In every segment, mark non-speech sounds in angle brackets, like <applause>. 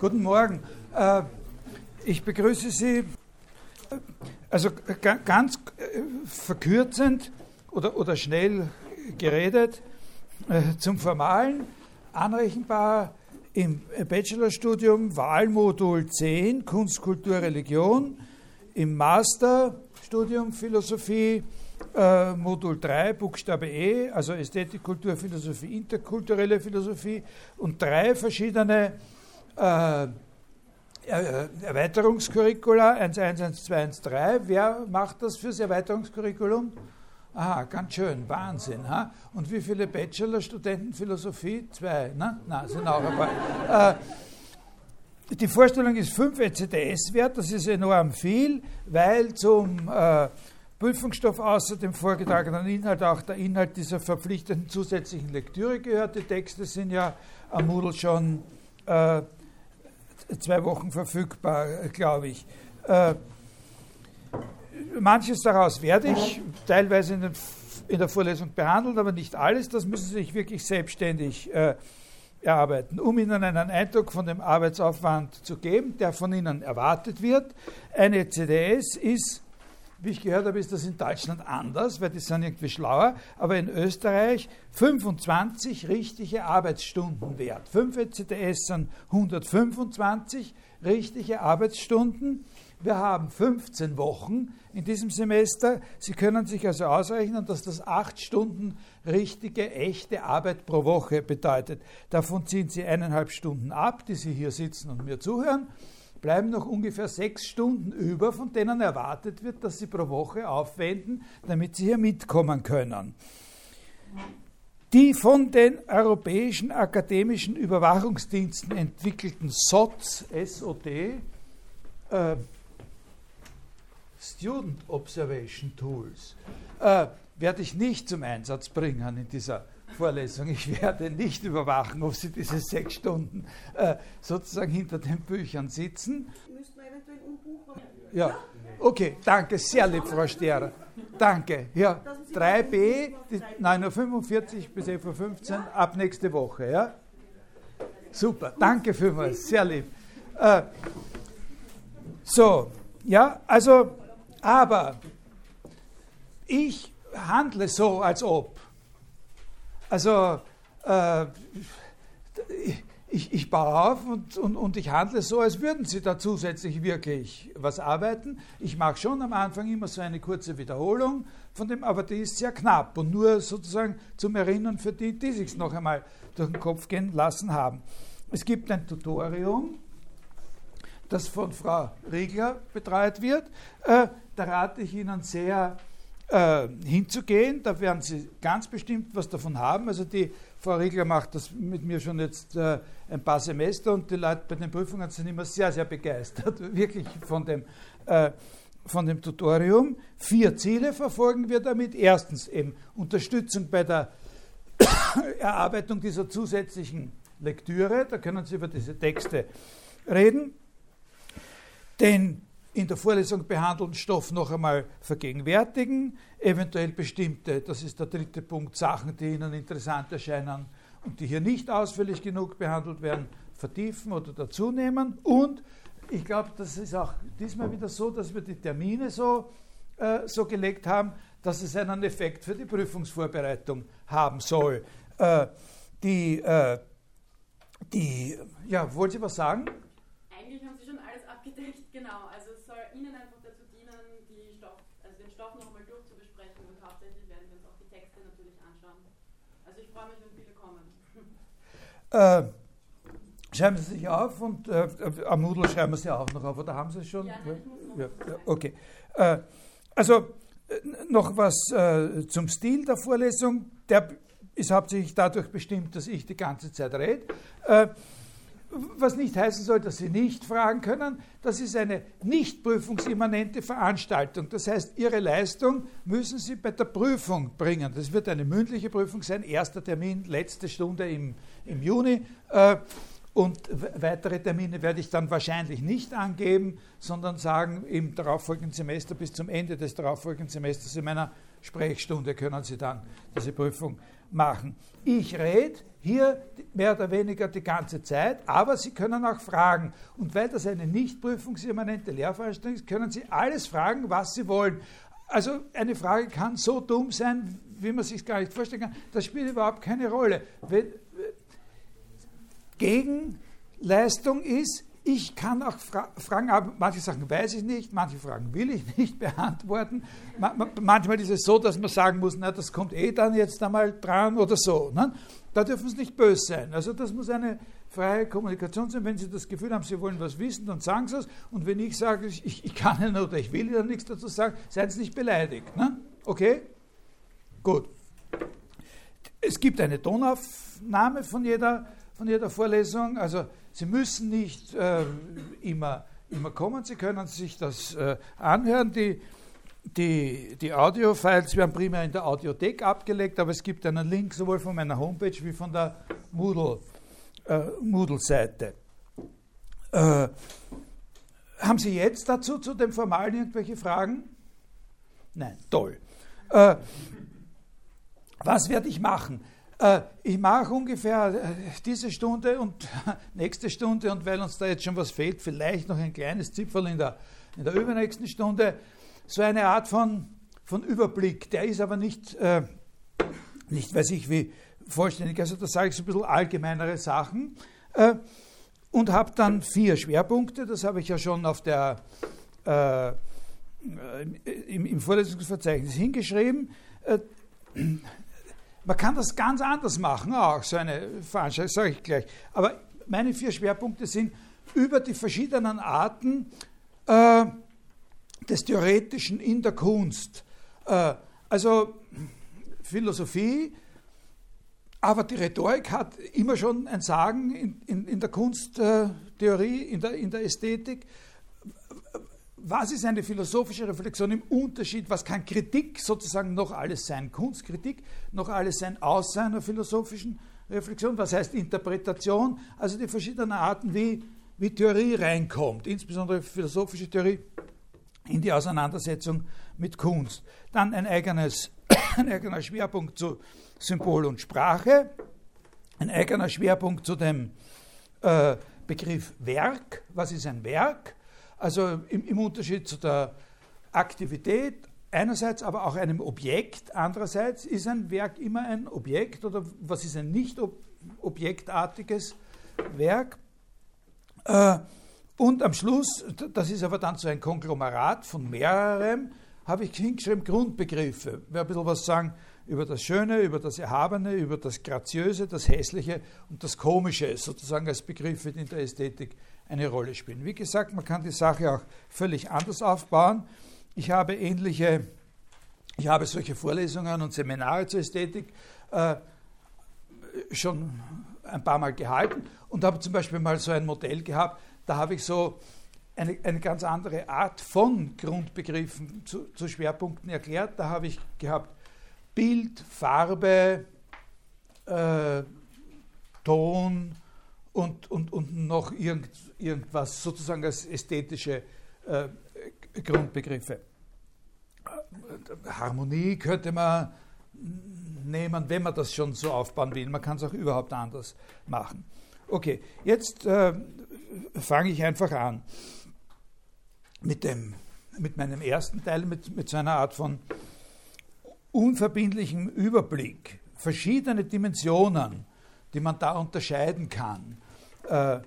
Guten Morgen. Äh, ich begrüße Sie, äh, also ganz äh, verkürzend oder, oder schnell geredet zum Formalen, anrechenbar im Bachelorstudium Wahlmodul 10 Kunst, Kultur, Religion, im Masterstudium Philosophie äh, Modul 3, Buchstabe E, also Ästhetik, Kultur, Philosophie, interkulturelle Philosophie und drei verschiedene äh, Erweiterungskurricula, 1, 1, 1, 2, 1, 3. Wer macht das fürs Erweiterungskurriculum? Aha, ganz schön, Wahnsinn. Ha? Und wie viele Bachelorstudenten Philosophie? Zwei, ne? Nein, sind auch ein paar. Äh, die Vorstellung ist 5 ECTS wert, das ist enorm viel, weil zum äh, Prüfungsstoff außer dem vorgetragenen Inhalt auch der Inhalt dieser verpflichtenden zusätzlichen Lektüre gehört. Die Texte sind ja am Moodle schon äh, zwei Wochen verfügbar, glaube ich. Äh, manches daraus werde ich teilweise in, den, in, der Vorlesung behandeln, aber nicht alles. Das müssen Sie sich wirklich selbstständig äh, erarbeiten, um Ihnen einen Eindruck von dem Arbeitsaufwand zu geben, der von Ihnen erwartet wird. Eine CDS ist wie ich gehört habe, ist das in Deutschland anders, weil die sind irgendwie schlauer, aber in Österreich 25 richtige Arbeitsstunden wert. 5 ECTS sind 125 richtige Arbeitsstunden. Wir haben 15 Wochen in diesem Semester. Sie können sich also ausrechnen, dass das 8 Stunden richtige, echte Arbeit pro Woche bedeutet. Davon ziehen Sie eineinhalb Stunden ab, die Sie hier sitzen und mir zuhören bleiben noch ungefähr sechs Stunden über, von denen erwartet wird, dass sie pro Woche aufwenden, damit sie hier mitkommen können. Die von den europäischen akademischen Überwachungsdiensten entwickelten SOTs, SOT, äh, Student Observation Tools, äh, werde ich nicht zum Einsatz bringen in dieser Vorlesung. Ich werde nicht überwachen, ob Sie diese sechs Stunden äh, sozusagen hinter den Büchern sitzen. Müssten wir eventuell umbuchen? Ja, okay, danke, sehr lieb, Frau Sterer. Danke. Ja, 3b, 9.45 Uhr bis 11.15 Uhr, ab nächste Woche. Ja? Super, danke vielmals, sehr lieb. Äh, so, ja, also, aber ich handle so, als ob. Also äh, ich, ich, baue auf und, und, und ich handle so, als würden Sie da zusätzlich wirklich was arbeiten. Ich mache schon am Anfang immer so eine kurze Wiederholung von dem, aber die ist sehr knapp und nur sozusagen zum Erinnern für die, die sich noch einmal durch den Kopf gehen lassen haben. Es gibt ein Tutorium, das von Frau Riegler betreut wird. Äh, da rate ich Ihnen sehr äh, hinzugehen. Da werden Sie ganz bestimmt was davon haben. Also die Frau Riegler macht das mit mir schon jetzt äh, ein paar Semester und die Leute bei den Prüfungen sind immer sehr, sehr begeistert, <laughs> wirklich von dem, äh, von dem Tutorium. Vier Ziele verfolgen wir damit. Erstens eben Unterstützung bei der <coughs> Erarbeitung dieser zusätzlichen Lektüre. Da können Sie über diese Texte reden. Den in der Vorlesung behandelten Stoff noch einmal vergegenwärtigen, eventuell bestimmte, das ist der dritte Punkt, Sachen, die Ihnen interessant erscheinen und die hier nicht ausführlich genug behandelt werden, vertiefen oder dazunehmen. Und ich glaube, das ist auch diesmal wieder so, dass wir die Termine so, äh, so gelegt haben, dass es einen Effekt für die Prüfungsvorbereitung haben soll. Äh, die, äh, die, ja, wollen Sie was sagen? Eigentlich haben Sie schon alles abgedeckt, genau. Also Ihnen einfach dazu dienen, Stoff, also den Stoff nochmal durchzubesprechen und hauptsächlich werden wir uns auch die Texte natürlich anschauen. Also ich freue mich, wenn viele kommen. Äh, schreiben Sie sich auf und äh, am Moodle schreiben wir Sie auch noch auf, oder haben Sie es schon? Ja, nein, ja, okay. Äh, also äh, noch was äh, zum Stil der Vorlesung. Der ist hauptsächlich dadurch bestimmt, dass ich die ganze Zeit rede. Was nicht heißen soll, dass Sie nicht fragen können. Das ist eine nicht prüfungsimmanente Veranstaltung. Das heißt, Ihre Leistung müssen Sie bei der Prüfung bringen. Das wird eine mündliche Prüfung sein, erster Termin, letzte Stunde im, im Juni. Äh, und weitere Termine werde ich dann wahrscheinlich nicht angeben, sondern sagen, im darauffolgenden Semester bis zum Ende des darauffolgenden Semesters in meiner Sprechstunde können Sie dann diese Prüfung machen. Ich rede hier mehr oder weniger die ganze Zeit, aber Sie können auch fragen. Und weil das eine nicht prüfungsimmanente Lehrveranstaltung ist, können Sie alles fragen, was Sie wollen. Also eine Frage kann so dumm sein, wie man sich gar nicht vorstellen kann. Das spielt überhaupt keine Rolle. Wenn, Gegenleistung ist, ich kann auch fra Fragen, aber manche Sachen weiß ich nicht, manche Fragen will ich <laughs> nicht beantworten. Ma manchmal ist es so, dass man sagen muss, na, das kommt eh dann jetzt einmal dran oder so. Ne? Da dürfen Sie nicht böse sein. Also das muss eine freie Kommunikation sein. Wenn Sie das Gefühl haben, Sie wollen was wissen, dann sagen Sie es. Und wenn ich sage, ich, ich kann Ihnen oder ich will Ihnen nichts dazu sagen, seien Sie nicht beleidigt. Ne? Okay? Gut. Es gibt eine Tonaufnahme von jeder, von jeder Vorlesung. Also Sie müssen nicht äh, immer, immer kommen, Sie können sich das äh, anhören. Die, die, die Audio-Files werden primär in der Audiothek abgelegt, aber es gibt einen Link sowohl von meiner Homepage wie von der Moodle, äh, Moodle-Seite. Äh, haben Sie jetzt dazu zu dem Formalen irgendwelche Fragen? Nein, toll. Äh, was werde ich machen? Äh, ich mache ungefähr äh, diese Stunde und <laughs> nächste Stunde und weil uns da jetzt schon was fehlt, vielleicht noch ein kleines Zipfel in der, in der übernächsten Stunde, so eine Art von, von Überblick. Der ist aber nicht, äh, nicht weiß ich wie, vollständig. Also da sage ich so ein bisschen allgemeinere Sachen äh, und habe dann vier Schwerpunkte. Das habe ich ja schon auf der, äh, im, im Vorlesungsverzeichnis hingeschrieben. Man kann das ganz anders machen, auch so eine Veranstaltung, sage ich gleich. Aber meine vier Schwerpunkte sind über die verschiedenen Arten äh, des Theoretischen in der Kunst. Äh, also Philosophie, aber die Rhetorik hat immer schon ein Sagen in, in, in der Kunsttheorie, in der, in der Ästhetik was ist eine philosophische Reflexion im Unterschied, was kann Kritik sozusagen noch alles sein, Kunstkritik noch alles sein außer einer philosophischen Reflexion, was heißt Interpretation, also die verschiedenen Arten, wie, wie Theorie reinkommt, insbesondere philosophische Theorie in die Auseinandersetzung mit Kunst. Dann ein, eigenes, <coughs> ein eigener Schwerpunkt zu Symbol und Sprache, ein eigener Schwerpunkt zu dem äh, Begriff Werk, was ist ein Werk, also im, im Unterschied zu der Aktivität einerseits, aber auch einem Objekt andererseits, ist ein Werk immer ein Objekt oder was ist ein nicht objektartiges Werk. Äh, und am Schluss, das ist aber dann so ein Konglomerat von mehreren, habe ich hingeschrieben Grundbegriffe. Wer ein bisschen was sagen über das Schöne, über das Erhabene, über das Graziöse, das Hässliche und das Komische, sozusagen als Begriffe, die in der Ästhetik eine Rolle spielen. Wie gesagt, man kann die Sache auch völlig anders aufbauen. Ich habe ähnliche, ich habe solche Vorlesungen und Seminare zur Ästhetik äh, schon ein paar Mal gehalten und habe zum Beispiel mal so ein Modell gehabt, da habe ich so eine, eine ganz andere Art von Grundbegriffen zu, zu Schwerpunkten erklärt. Da habe ich gehabt Bild, Farbe, äh, Ton, und, und, und noch irgend, irgendwas sozusagen als ästhetische äh, Grundbegriffe. Harmonie könnte man nehmen, wenn man das schon so aufbauen will. Man kann es auch überhaupt anders machen. Okay, jetzt äh, fange ich einfach an mit, dem, mit meinem ersten Teil, mit, mit so einer Art von unverbindlichem Überblick, verschiedene Dimensionen die man da unterscheiden kann. Äh,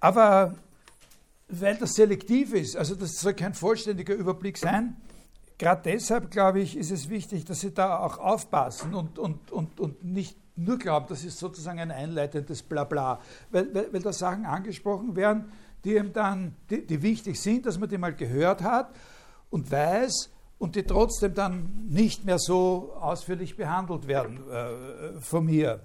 aber weil das selektiv ist, also das soll kein vollständiger Überblick sein, gerade deshalb, glaube ich, ist es wichtig, dass Sie da auch aufpassen und, und, und, und nicht nur glauben, das ist sozusagen ein einleitendes Blabla, weil, weil, weil da Sachen angesprochen werden, die, eben dann, die, die wichtig sind, dass man die mal gehört hat und weiß, und die trotzdem dann nicht mehr so ausführlich behandelt werden äh, von mir.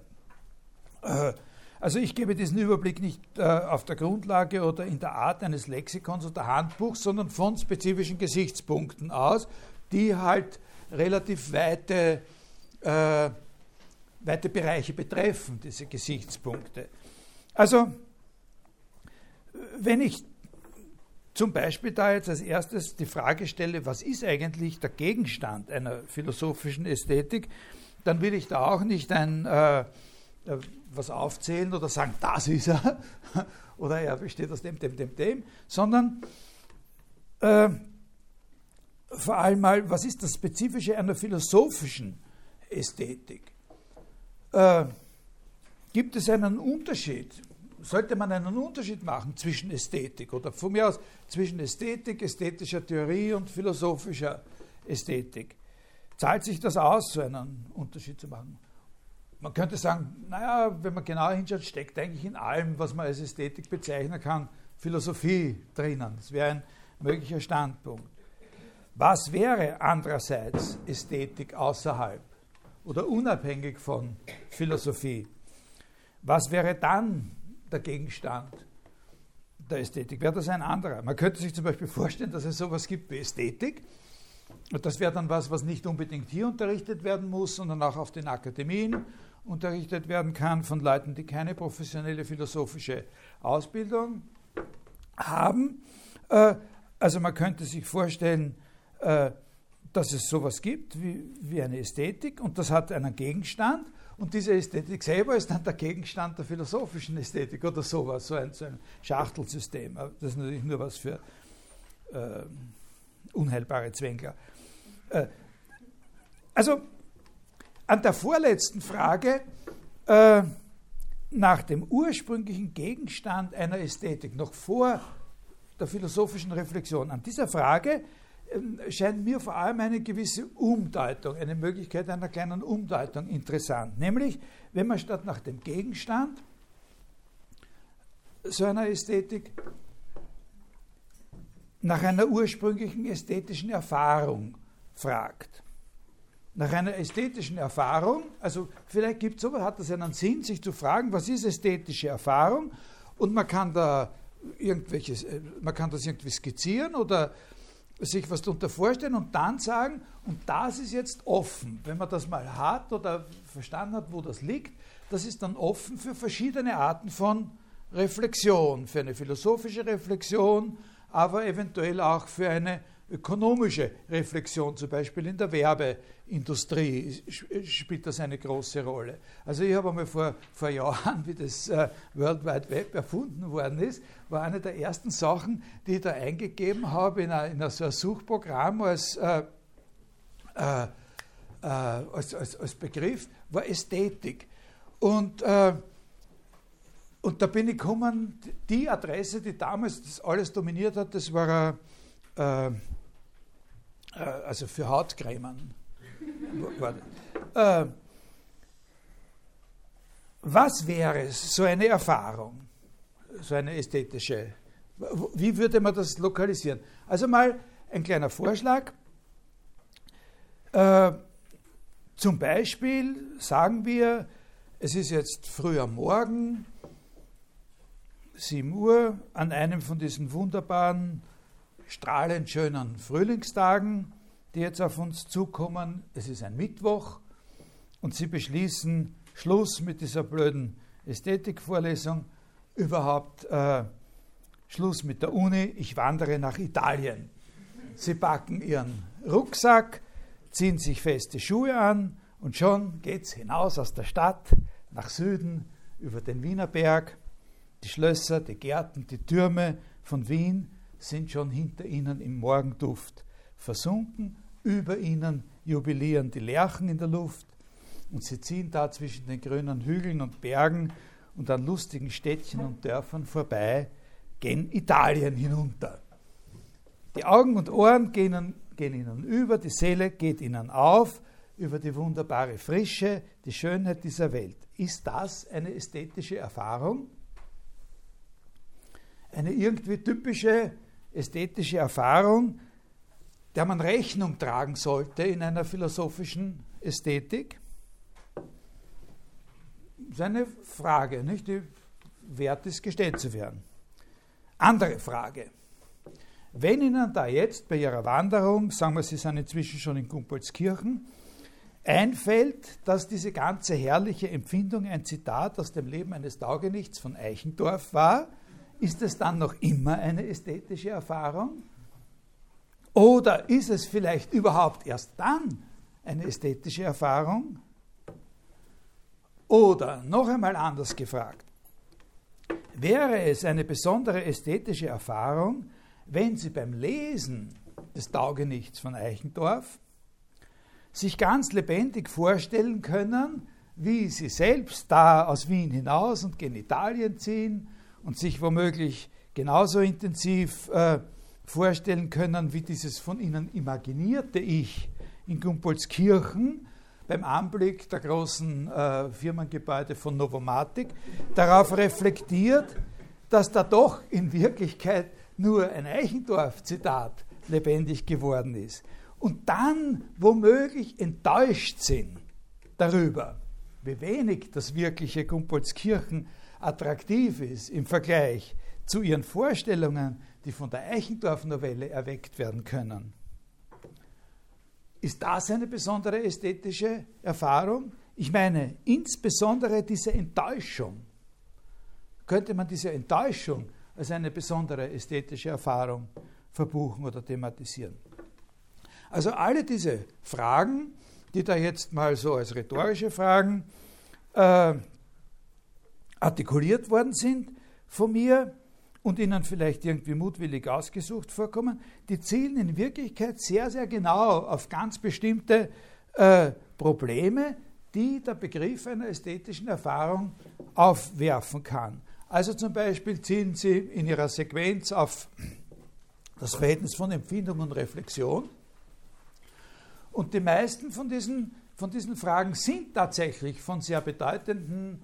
Äh, also ich gebe diesen Überblick nicht äh, auf der Grundlage oder in der Art eines Lexikons oder Handbuchs, sondern von spezifischen Gesichtspunkten aus, die halt relativ weite, äh, weite Bereiche betreffen, diese Gesichtspunkte. Also wenn ich zum Beispiel da jetzt als erstes die Frage stelle, was ist eigentlich der Gegenstand einer philosophischen Ästhetik, dann will ich da auch nicht ein, äh, was aufzählen oder sagen, das ist er, <laughs> oder er besteht aus dem, dem, dem, dem, sondern äh, vor allem mal, was ist das Spezifische einer philosophischen Ästhetik? Äh, gibt es einen Unterschied? Sollte man einen Unterschied machen zwischen Ästhetik oder von mir aus zwischen Ästhetik, ästhetischer Theorie und philosophischer Ästhetik? Zahlt sich das aus, so einen Unterschied zu machen? Man könnte sagen, naja, wenn man genauer hinschaut, steckt eigentlich in allem, was man als Ästhetik bezeichnen kann, Philosophie drinnen. Das wäre ein möglicher Standpunkt. Was wäre andererseits Ästhetik außerhalb oder unabhängig von Philosophie? Was wäre dann der Gegenstand der Ästhetik? Wäre das ein anderer? Man könnte sich zum Beispiel vorstellen, dass es sowas gibt wie Ästhetik. Und das wäre dann was, was nicht unbedingt hier unterrichtet werden muss, sondern auch auf den Akademien unterrichtet werden kann von Leuten, die keine professionelle philosophische Ausbildung haben. Äh, also man könnte sich vorstellen, äh, dass es sowas gibt wie, eine Ästhetik und das hat einen Gegenstand und diese Ästhetik selber ist dann der Gegenstand der philosophischen Ästhetik oder sowas, so ein, so ein Schachtelsystem. Das ist natürlich nur was für äh, unheilbare Zwängler. Äh, also an der vorletzten Frage äh, nach dem ursprünglichen Gegenstand einer Ästhetik, noch vor der philosophischen Reflexion, an dieser Frage äh, scheint mir vor allem eine gewisse Umdeutung, eine Möglichkeit einer kleinen Umdeutung interessant. Nämlich, wenn man statt nach dem Gegenstand so einer Ästhetik nach einer ursprünglichen ästhetischen Erfahrung fragt nach einer ästhetischen Erfahrung, also vielleicht gibt es hat das einen Sinn, sich zu fragen, was ist ästhetische Erfahrung? Und man kann da irgendwelches, äh, man kann das irgendwie skizzieren oder sich was darunter vorstellen und dann sagen, und das ist jetzt offen, wenn man das mal hat oder verstanden hat, wo das liegt, das ist dann offen für verschiedene Arten von Reflexion, für eine philosophische Reflexion, aber eventuell auch für eine ökonomische Reflexion, zum Beispiel in der Werbeindustrie spielt das eine große Rolle. Also ich habe einmal vor, vor Jahren, <laughs> wie das äh, World Wide Web erfunden worden ist, war eine der ersten Sachen, die ich da eingegeben habe in, ein, in so ein Suchprogramm als, äh, äh, äh, als, als, als, Begriff, war Ästhetik. Und äh, und da bin ich gekommen, die Adresse, die damals das alles dominiert hat, das war äh, äh, also für Hautcremen. äh, was wäre so eine Erfahrung, so eine ästhetische? Wie würde man das lokalisieren? Also mal ein kleiner Vorschlag. Äh, zum Beispiel sagen wir, es ist jetzt früh am Morgen, 7 Uhr, an einem von diesen wunderbaren strahlend schönen Frühlingstagen, die jetzt auf uns zukommen. Es ist ein Mittwoch und Sie beschließen Schluss mit dieser blöden Ästhetikvorlesung, überhaupt äh, Schluss mit der Uni, ich wandere nach Italien. Sie packen Ihren Rucksack, ziehen sich feste Schuhe an und schon geht es hinaus aus der Stadt nach Süden über den Wienerberg. Die Schlösser, die Gärten, die Türme von Wien sind schon hinter ihnen im Morgenduft versunken, über ihnen jubilieren die Lerchen in der Luft und sie ziehen da zwischen den grünen Hügeln und Bergen und an lustigen Städtchen und Dörfern vorbei, gehen Italien hinunter. Die Augen und Ohren gehen, gehen ihnen über, die Seele geht ihnen auf, über die wunderbare Frische, die Schönheit dieser Welt. Ist das eine ästhetische Erfahrung? Eine irgendwie typische ästhetische Erfahrung, der man Rechnung tragen sollte in einer philosophischen Ästhetik? Das ist eine Frage, nicht? die wert ist, gestellt zu werden. Andere Frage. Wenn Ihnen da jetzt bei Ihrer Wanderung, sagen wir, Sie sind inzwischen schon in Gumpolskirchen, einfällt, dass diese ganze herrliche Empfindung ein Zitat aus dem Leben eines Taugenichts von Eichendorff war, ist es dann noch immer eine ästhetische Erfahrung? Oder ist es vielleicht überhaupt erst dann eine ästhetische Erfahrung? Oder noch einmal anders gefragt, wäre es eine besondere ästhetische Erfahrung, wenn Sie beim Lesen des Taugenichts von Eichendorff sich ganz lebendig vorstellen können, wie Sie selbst da aus Wien hinaus und gen Italien ziehen und sich womöglich genauso intensiv äh, vorstellen können, wie dieses von Ihnen imaginierte Ich in Gumpolskirchen beim Anblick der großen äh, Firmengebäude von Novomatic darauf reflektiert, dass da doch in Wirklichkeit nur ein Eichendorff-Zitat lebendig geworden ist. Und dann womöglich enttäuscht sind darüber, wie wenig das wirkliche Gumpolskirchen attraktiv ist im Vergleich zu ihren Vorstellungen, die von der Eichendorff-Novelle erweckt werden können. Ist das eine besondere ästhetische Erfahrung? Ich meine, insbesondere diese Enttäuschung. Könnte man diese Enttäuschung als eine besondere ästhetische Erfahrung verbuchen oder thematisieren? Also alle diese Fragen, die da jetzt mal so als rhetorische Fragen äh, artikuliert worden sind von mir, und Ihnen vielleicht irgendwie mutwillig ausgesucht vorkommen, die zielen in Wirklichkeit sehr, sehr genau auf ganz bestimmte äh, Probleme, die der Begriff einer ästhetischen Erfahrung aufwerfen kann. Also zum Beispiel zielen sie in ihrer Sequenz auf das Verhältnis von Empfindung und Reflexion. Und die meisten von diesen, von diesen Fragen sind tatsächlich von sehr bedeutenden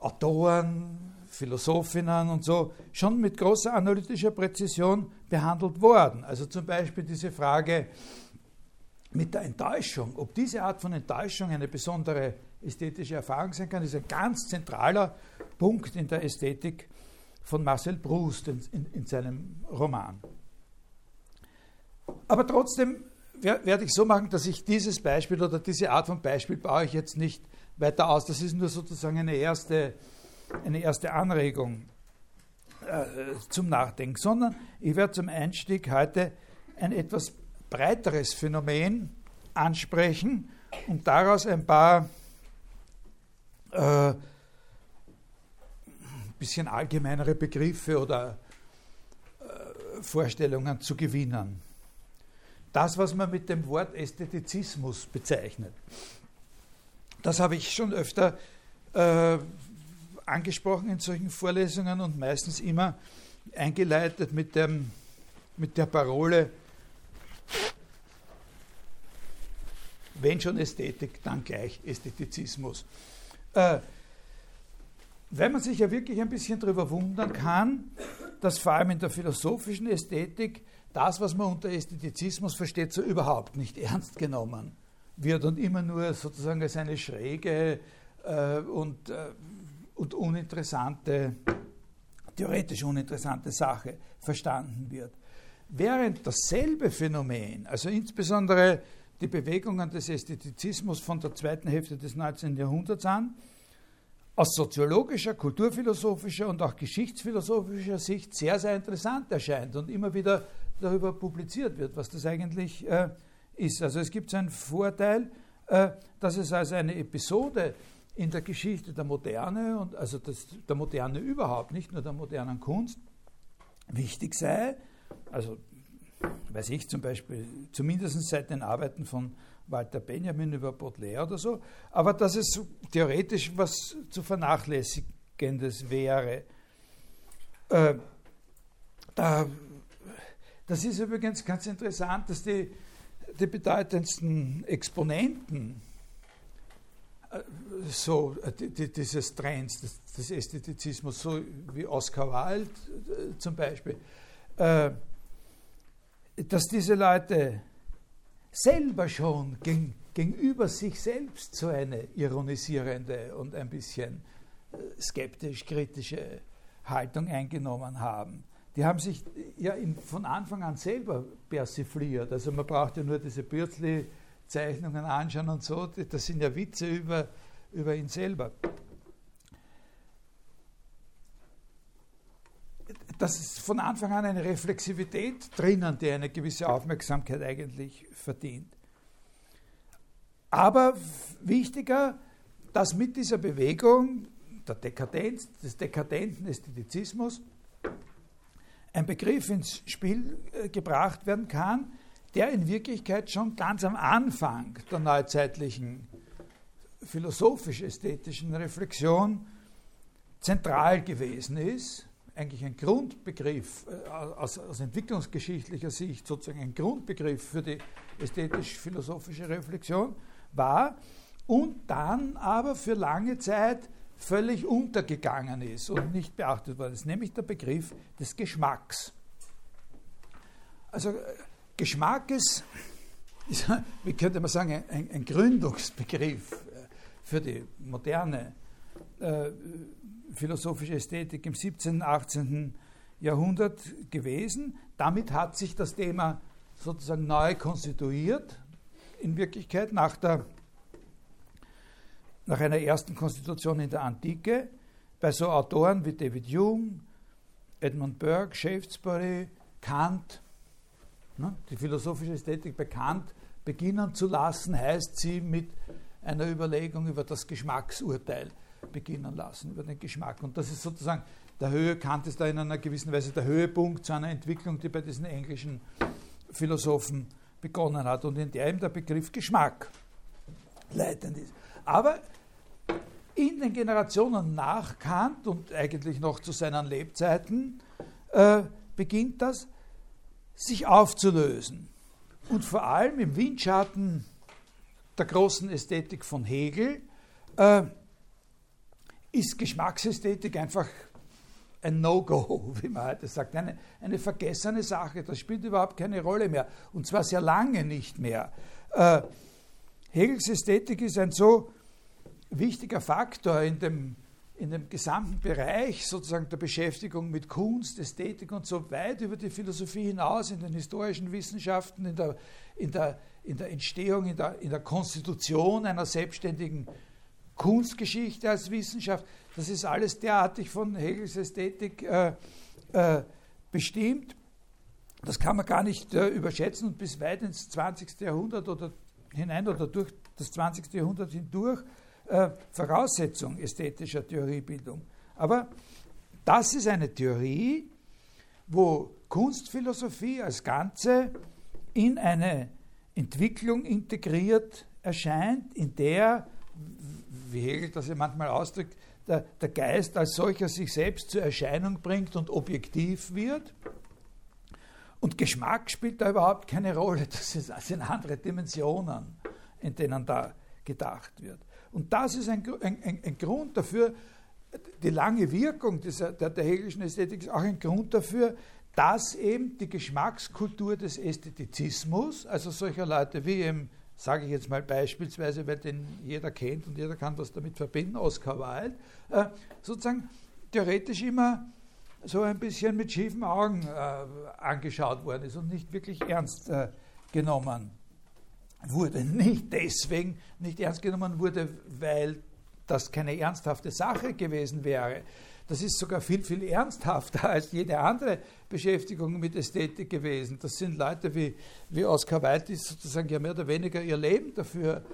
Autoren, Philosophinnen und so schon mit großer analytischer Präzision behandelt worden. Also zum Beispiel diese Frage mit der Enttäuschung, ob diese Art von Enttäuschung eine besondere ästhetische Erfahrung sein kann, ist ein ganz zentraler Punkt in der Ästhetik von Marcel Proust in, in, in seinem Roman. Aber trotzdem werde ich so machen, dass ich dieses Beispiel oder diese Art von Beispiel baue ich jetzt nicht weiter aus. Das ist nur sozusagen eine erste eine erste Anregung äh, zum Nachdenken, sondern ich werde zum Einstieg heute ein etwas breiteres Phänomen ansprechen und daraus ein paar äh, bisschen allgemeinere Begriffe oder äh, Vorstellungen zu gewinnen. Das, was man mit dem Wort Ästhetizismus bezeichnet, das habe ich schon öfter äh, angesprochen in solchen Vorlesungen und meistens immer eingeleitet mit, dem, mit der Parole, wenn schon Ästhetik, dann gleich Ästhetizismus. Äh, weil man sich ja wirklich ein bisschen darüber wundern kann, dass vor allem in der philosophischen Ästhetik das, was man unter Ästhetizismus versteht, so überhaupt nicht ernst genommen wird und immer nur sozusagen als eine schräge äh, und äh, und uninteressante, theoretisch uninteressante Sache verstanden wird. Während dasselbe Phänomen, also insbesondere die Bewegungen des Ästhetizismus von der zweiten Hälfte des 19. Jahrhunderts an, aus soziologischer, kulturphilosophischer und auch geschichtsphilosophischer Sicht sehr, sehr interessant erscheint und immer wieder darüber publiziert wird, was das eigentlich äh, ist. Also es gibt einen Vorteil, äh, dass es als eine Episode in der Geschichte der Moderne und also das, der Moderne überhaupt, nicht nur der modernen Kunst, wichtig sei. Also weiß ich zum Beispiel, zumindest seit den Arbeiten von Walter Benjamin über Baudelaire oder so, aber dass es theoretisch was zu vernachlässigendes wäre. Äh, da, das ist übrigens ganz interessant, dass die, die bedeutendsten Exponenten so dieses Trends des, Ästhetizismus, so wie Oscar Wilde äh, zum Beispiel, äh, dass diese Leute selber schon gegen, gegenüber sich selbst so eine ironisierende und ein bisschen äh, skeptisch-kritische Haltung eingenommen haben. Die haben sich ja in, von Anfang an selber persifliert. Also man braucht ja nur diese Bürzli Zeichnungen anschauen und so, das sind ja Witze über, über ihn selber. das ist von Anfang an eine Reflexivität drinnen, die eine gewisse Aufmerksamkeit eigentlich verdient. Aber wichtiger, dass mit dieser Bewegung der Dekadenz, des dekadenten Ästhetizismus, ein Begriff ins Spiel äh, gebracht werden kann, der in Wirklichkeit schon ganz am Anfang der neuzeitlichen philosophisch-ästhetischen Reflexion zentral gewesen ist, eigentlich ein Grundbegriff äh, aus, aus, entwicklungsgeschichtlicher Sicht, sozusagen ein Grundbegriff für die ästhetisch-philosophische Reflexion war und dann aber für lange Zeit völlig untergegangen ist und nicht beachtet worden ist, nämlich der Begriff des Geschmacks. Also äh, Geschmack ist, <laughs> ist wie könnte man sagen, ein, ein Gründungsbegriff äh, für die moderne äh, philosophische Ästhetik im 17., 18. Jahrhundert gewesen. Damit hat sich das Thema sozusagen neu konstituiert, in Wirklichkeit nach, der, nach einer ersten Konstitution in der Antike, bei so Autoren wie David Hume, Edmund Burke, Shaftesbury, Kant, ne, die philosophische Ästhetik bei Kant beginnen zu lassen, heißt sie mit einer Überlegung über das Geschmacksurteil beginnen lassen, über den Geschmack. Und das ist sozusagen der Höhe, Kant ist da in einer gewissen Weise der Höhepunkt zu einer Entwicklung, die bei diesen englischen Philosophen begonnen hat und in der eben der Begriff Geschmack leitend ist. Aber in den Generationen nach Kant und eigentlich noch zu seinen Lebzeiten äh, beginnt das sich aufzulösen. Und vor allem im Windschatten der großen Ästhetik von Hegel äh, ist Geschmacksästhetik einfach ein No-Go, <laughs> wie man heute sagt, eine, eine vergessene Sache. Das spielt überhaupt keine Rolle mehr und zwar sehr lange nicht mehr. Äh, Hegels Ästhetik ist ein so wichtiger Faktor in dem, in dem gesamten Bereich sozusagen der Beschäftigung mit Kunst, Ästhetik und so weit über die Philosophie hinaus, in den historischen Wissenschaften, in der, in der, in der Entstehung, in der, in der Konstitution einer selbstständigen Kunstgeschichte als Wissenschaft, das ist alles derartig von Hegels Ästhetik äh, äh, bestimmt. Das kann man gar nicht äh, überschätzen und bis weit ins 20. Jahrhundert oder hinein oder durch das 20. Jahrhundert hindurch äh, Voraussetzung ästhetischer Theoriebildung. Aber das ist eine Theorie, wo Kunstphilosophie als Ganze in eine Entwicklung integriert erscheint, in der wie Hegel das ja manchmal ausdrückt, der, der Geist als solcher sich selbst zur Erscheinung bringt und objektiv wird. Und Geschmack spielt da überhaupt keine Rolle. Das, sind andere Dimensionen, in denen da gedacht wird. Und das ist ein, ein, ein, Grund dafür, die lange Wirkung dieser, der, der Hegelischen Ästhetik ist auch ein Grund dafür, dass eben die Geschmackskultur des Ästhetizismus, also solcher Leute wie eben sage ich jetzt mal beispielsweise, weil den jeder kennt und jeder kann was damit verbinden, Oscar Wilde, äh, sozusagen theoretisch immer so ein bisschen mit schiefen Augen äh, angeschaut worden ist und nicht wirklich ernst äh, genommen wurde. Nicht deswegen nicht ernst genommen wurde, weil das keine ernsthafte Sache gewesen wäre, das ist sogar viel, viel ernsthafter als jede andere Beschäftigung mit Ästhetik gewesen. Das sind Leute wie, wie Oscar Wilde, die sozusagen ja mehr oder weniger ihr Leben dafür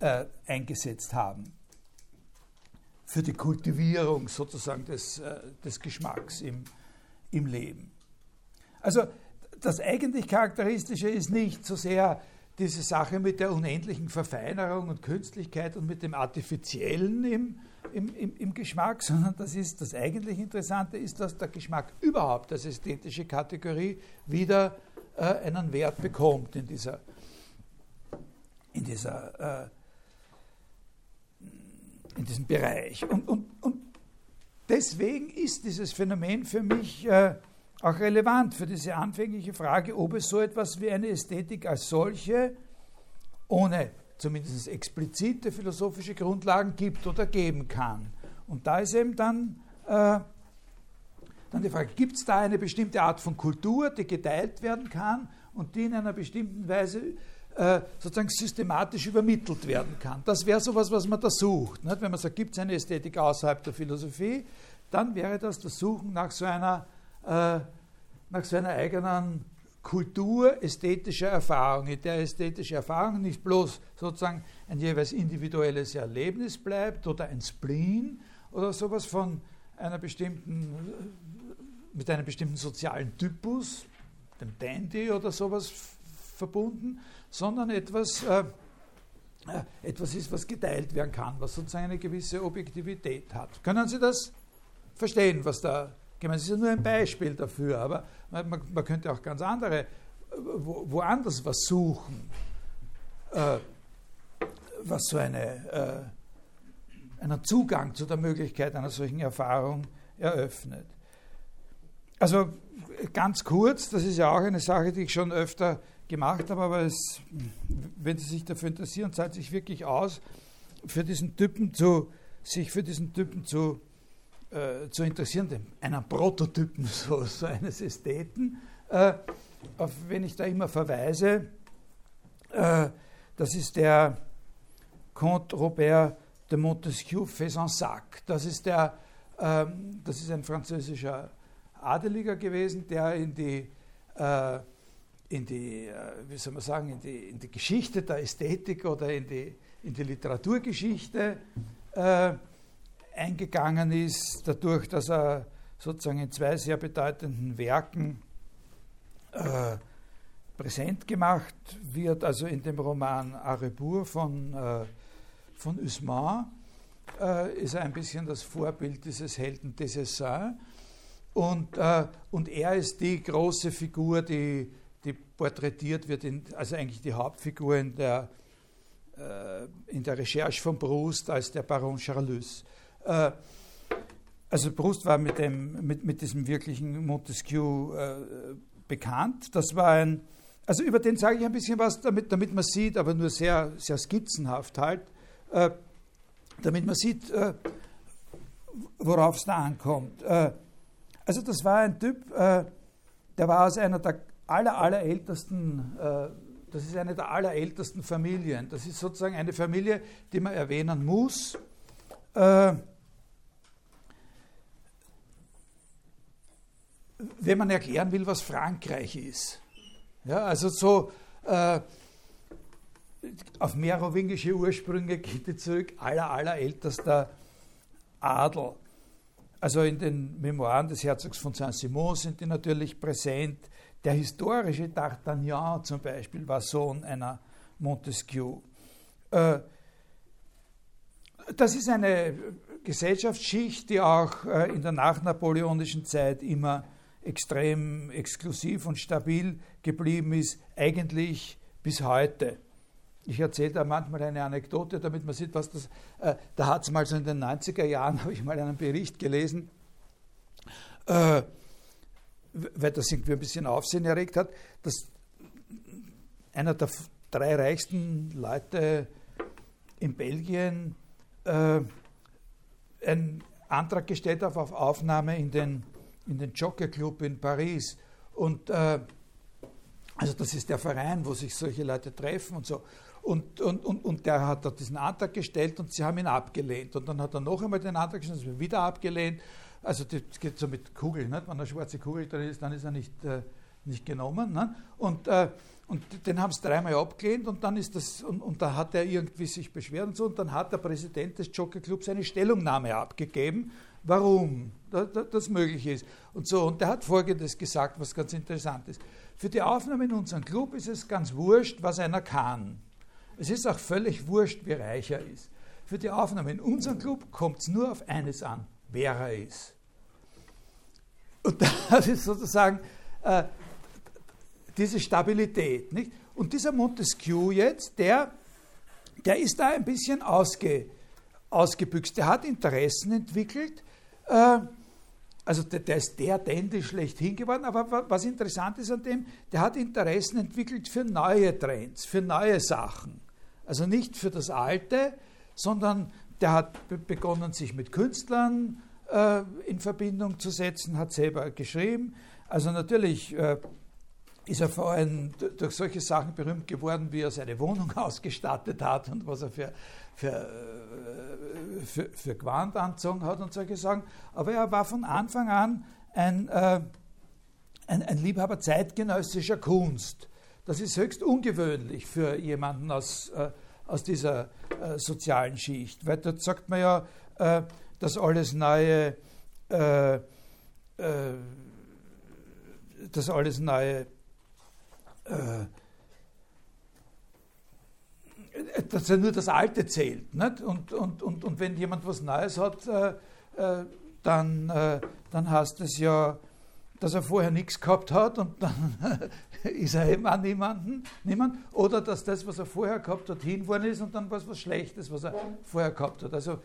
äh, eingesetzt haben. Für die Kultivierung sozusagen des, äh, des Geschmacks im, im Leben. Also das eigentlich Charakteristische ist nicht so sehr diese Sache mit der unendlichen Verfeinerung und Künstlichkeit und mit dem Artifiziellen im, im, im, im, Geschmack, <laughs> sondern das ist das eigentlich Interessante ist, dass der Geschmack überhaupt als ästhetische Kategorie wieder äh, einen Wert bekommt in dieser, in dieser äh, in diesem Bereich. Und, und, und deswegen ist dieses Phänomen für mich äh, auch relevant für diese anfängliche Frage, ob es so etwas wie eine Ästhetik als solche ohne zumindest explizite philosophische Grundlagen gibt oder geben kann. Und da ist eben dann, äh, dann die Frage, gibt es da eine bestimmte Art von Kultur, die geteilt werden kann und die in einer bestimmten Weise äh, sozusagen systematisch übermittelt werden kann. Das wäre sowas, was man da sucht. Wenn man sagt, gibt es eine Ästhetik außerhalb der Philosophie, dann wäre das das Suchen nach so einer äh, nach seiner eigenen Kultur ästhetischer Erfahrung, in der ästhetische Erfahrung nicht bloß sozusagen ein jeweils individuelles Erlebnis bleibt oder ein Spleen oder sowas von einer bestimmten, mit einem bestimmten sozialen Typus, dem Dandy oder sowas verbunden, sondern etwas, äh, äh, etwas ist, was geteilt werden kann, was sozusagen eine gewisse Objektivität hat. Können Sie das verstehen, was da gemeint ist? Ja nur ein Beispiel dafür, aber man, man, man könnte auch ganz andere, wo, woanders was suchen, äh, was so eine, äh, einen Zugang zu der Möglichkeit einer solchen Erfahrung eröffnet. Also ganz kurz, das ist ja auch eine Sache, die ich schon öfter gemacht habe, aber es, wenn Sie sich dafür interessieren, zahlt sich wirklich aus, für diesen Typen zu, sich für diesen Typen zu, äh, zu interessieren, dem, einen Prototypen <laughs> so, so eines Ästheten, äh, auf wen ich da immer verweise. Äh, das ist der Comte Robert de Montesquieu Fezensac. Das ist, der, ähm, das ist ein französischer Adeliger gewesen, der in die äh, in die, äh, wie soll man sagen, in die, in die Geschichte der Ästhetik oder in die, in die Literaturgeschichte äh, eingegangen ist, dadurch, dass er sozusagen in zwei sehr bedeutenden Werken äh, präsent gemacht wird, also in dem Roman Arebour von, äh, von Usman äh, ist er ein bisschen das Vorbild dieses Helden des Essais. Und, äh, und er ist die große Figur, die die porträtiert wird, in, also eigentlich die Hauptfigur in der, äh, in der Recherche von Proust als der Baron Charlus. Äh, also Proust war mit, dem, mit, mit diesem wirklichen Montesquieu äh, bekannt. Das war ein, also über den sage ich ein bisschen was, damit, damit man sieht, aber nur sehr, sehr skizzenhaft halt, äh, damit man sieht, äh, worauf es da ankommt. Äh, also das war ein Typ, der war aus einer der aller, allerältesten, äh, das ist eine der allerältesten Familien. Das ist sozusagen eine Familie, die man erwähnen muss. Äh, wenn man erklären will, was Frankreich ist. Ja, also so äh, auf merowingische Ursprünge geht es zurück, aller, allerältester Adel. Also in den Memoiren des Herzogs von Saint-Simon sind die natürlich präsent. Der historische D'Artagnan zum Beispiel war Sohn einer Montesquieu. Äh, das ist eine Gesellschaftsschicht, die auch äh, in der nachnapoleonischen Zeit immer extrem exklusiv und stabil geblieben ist, eigentlich bis heute. Ich erzähle da manchmal eine Anekdote, damit man sieht, was das. Äh, da hat es mal so in den 90er Jahren, <laughs> habe ich mal einen Bericht gelesen, äh, weil das irgendwie ein bisschen Aufsehen erregt hat, dass einer der drei reichsten Leute in Belgien äh, einen Antrag gestellt hat auf Aufnahme in den, in den Jockey Club in Paris. Und äh, also das ist der Verein, wo sich solche Leute treffen und so. Und, und, und, und der hat da diesen Antrag gestellt und sie haben ihn abgelehnt. Und dann hat er noch einmal den Antrag gestellt, und wieder abgelehnt. Also das geht so mit Kugeln, nicht? wenn eine schwarze Kugel drin ist, dann ist er nicht, äh, nicht genommen. Ne? Und, äh, und den haben sie dreimal abgelehnt und dann ist das, und, und da hat er irgendwie sich beschwert und so, und dann hat der Präsident des Jockey Clubs eine Stellungnahme abgegeben, warum das möglich ist. Und so, und der hat folgendes gesagt, was ganz interessant ist. Für die Aufnahme in unseren Club ist es ganz wurscht, was einer kann. Es ist auch völlig wurscht, wie reich er ist. Für die Aufnahme in unseren Club kommt es nur auf eines an, wer er ist. Und <laughs> das ist sozusagen äh, diese Stabilität. Nicht? Und dieser Montesquieu jetzt, der, der ist da ein bisschen ausge, ausgebüxt. Der hat Interessen entwickelt. Äh, also der, der, ist der Dandy schlechthin geworden, aber was interessant ist an dem, der hat Interessen entwickelt für neue Trends, für neue Sachen. Also nicht für das Alte, sondern der hat begonnen, sich mit Künstlern äh, in Verbindung zu setzen, hat selber geschrieben. Also natürlich äh, ist er vor allem durch solche Sachen berühmt geworden, wie er seine Wohnung <laughs> ausgestattet hat und was er für, für, äh, für, für Gewand anzogen hat und solche Sachen. Aber er war von Anfang an ein, äh, ein, ein Liebhaber zeitgenössischer Kunst. Das ist höchst ungewöhnlich für jemanden aus, äh, aus dieser äh, sozialen Schicht, weil dort sagt man ja, äh, dass alles neue, äh, dass alles neue äh, dass ja nur das Alte zählt. Nicht? Und, und, und, und wenn jemand was Neues hat, äh, äh, dann, äh, dann heißt es ja, dass er vorher nichts gehabt hat und dann <laughs> ist er eben an niemanden, niemand. Oder dass das, was er vorher gehabt hat, hinworden ist und dann war es was Schlechtes, was er vorher gehabt hat. Also,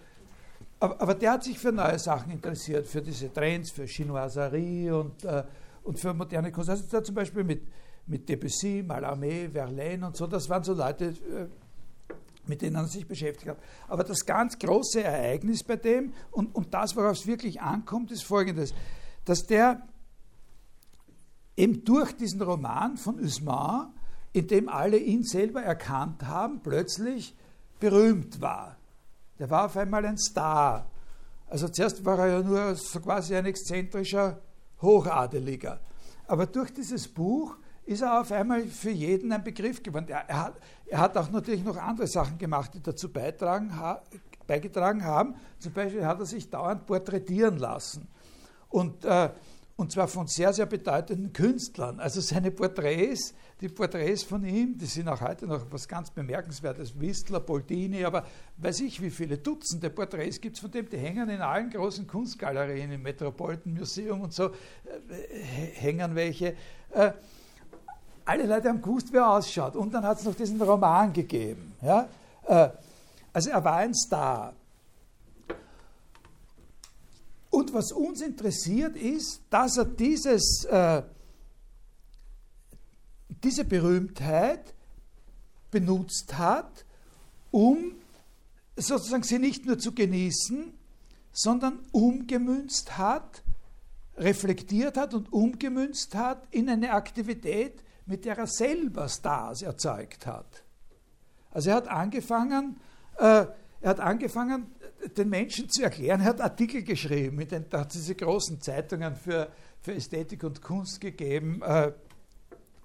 aber, aber, der hat sich für neue Sachen interessiert, für diese Trends, für Chinoiserie und, äh, und für moderne Kunst. Also da zum Beispiel mit, mit Debussy, Mallarmé, Verlaine und so, das waren so Leute, äh, mit denen er sich beschäftigt hat. Aber das ganz große Ereignis bei dem und, und das, worauf es wirklich ankommt, ist folgendes, dass der eben durch diesen Roman von Usman, in dem alle ihn selber erkannt haben, plötzlich berühmt war. Der war auf einmal ein Star. Also zuerst war er ja nur so quasi ein exzentrischer Hochadeliger. Aber durch dieses Buch ist er auf einmal für jeden ein Begriff geworden. Er, er, hat, er hat, auch natürlich noch andere Sachen gemacht, die dazu ha, beigetragen haben. Zum Beispiel hat er sich dauernd porträtieren lassen. Und, äh, und zwar von sehr, sehr bedeutenden Künstlern. Also seine Porträts, die Porträts von ihm, die sind auch heute noch was ganz Bemerkenswertes. Whistler, Boldini, aber weiß ich, wie viele Dutzende Porträts gibt es von dem, die hängen in allen großen Kunstgalerien, im Metropolitan Museum und so, äh, hängen welche. Äh, alle Leute haben gewusst, wer er ausschaut. Und dann hat es noch diesen Roman gegeben. Ja? Äh, also er war ein Star. Und was uns interessiert ist, dass er dieses, äh, diese Berühmtheit benutzt hat, um sozusagen sie nicht nur zu genießen, sondern umgemünzt hat, reflektiert hat und umgemünzt hat in eine Aktivität, mit der er selber Stars erzeugt hat. Also er hat angefangen, äh, er hat angefangen, den Menschen zu erklären, er hat Artikel geschrieben, mit den, hat diese großen Zeitungen für, für Ästhetik und Kunst gegeben, äh,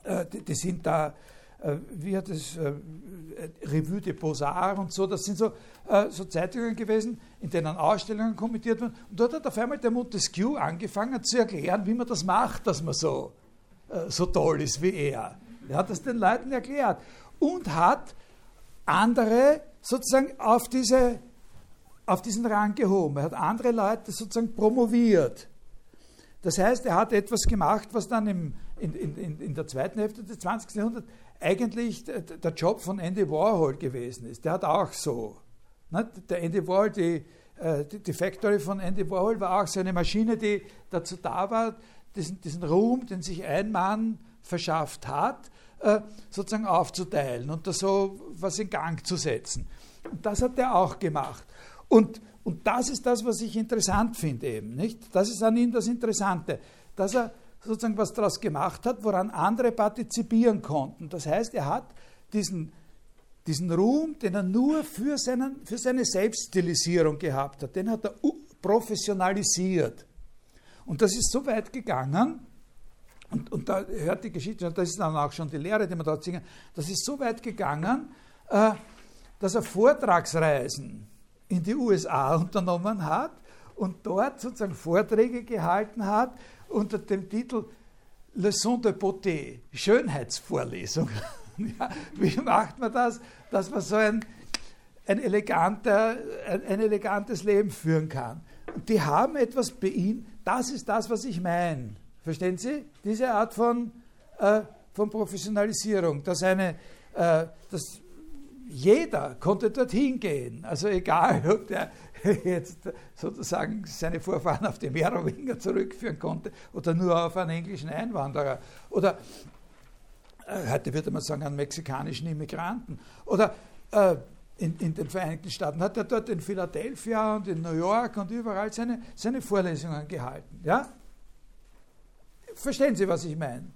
äh, die, die, sind da, äh, wie hat es, äh, Revue de Beaux-Arts und so, das sind so, äh, so Zeitungen gewesen, in denen Ausstellungen kommentiert wurden. Und dort hat auf einmal der Montesquieu angefangen zu erklären, wie man das macht, dass man so äh, so toll ist wie er. Er hat das den Leuten erklärt und hat andere sozusagen auf, diese, auf diesen Rang gehoben. Er hat andere Leute sozusagen promoviert. Das heißt, er hat etwas gemacht, was dann im, in, in, in der zweiten Hälfte des 20. Jahrhunderts eigentlich der Job von Andy Warhol gewesen ist. Der hat auch so. Ne? Der Andy Warhol, die, äh, die Factory von Andy Warhol war auch so eine Maschine, die dazu da war, diesen, diesen Ruhm, den sich ein Mann verschafft hat, äh, sozusagen aufzuteilen und da so was in Gang zu setzen. Und das hat er auch gemacht. Und, und das ist das, was ich interessant finde eben. Nicht? Das ist an ihm das Interessante, dass er sozusagen was daraus gemacht hat, woran andere partizipieren konnten. Das heißt, er hat diesen, diesen Ruhm, den er nur für, seinen, für seine Selbststilisierung gehabt hat, den hat er professionalisiert. Und das ist so weit gegangen, und, und da hört die Geschichte, und das ist dann auch schon die Lehre, die man dort singen, das ist so weit gegangen, äh, dass er Vortragsreisen in die USA unternommen hat und dort sozusagen Vorträge gehalten hat unter dem Titel Leçon de Beauté, Schönheitsvorlesung. <laughs> ja, wie macht man das, dass man so ein, ein, eleganter, ein, ein elegantes Leben führen kann? Die haben etwas bei ihm, das ist das, was ich meine. Verstehen Sie? Diese Art von, äh, von Professionalisierung, dass, eine, äh, dass jeder konnte dorthin gehen. Also egal, <laughs> ob der jetzt sozusagen seine Vorfahren auf die Merowinger zurückführen konnte oder nur auf einen englischen Einwanderer. Oder äh, heute würde man sagen, einen mexikanischen Immigranten. Oder äh, in, in, den Vereinigten Staaten hat er dort in Philadelphia und in New York und überall seine, seine Vorlesungen gehalten. Ja? Verstehen Sie, was ich meine?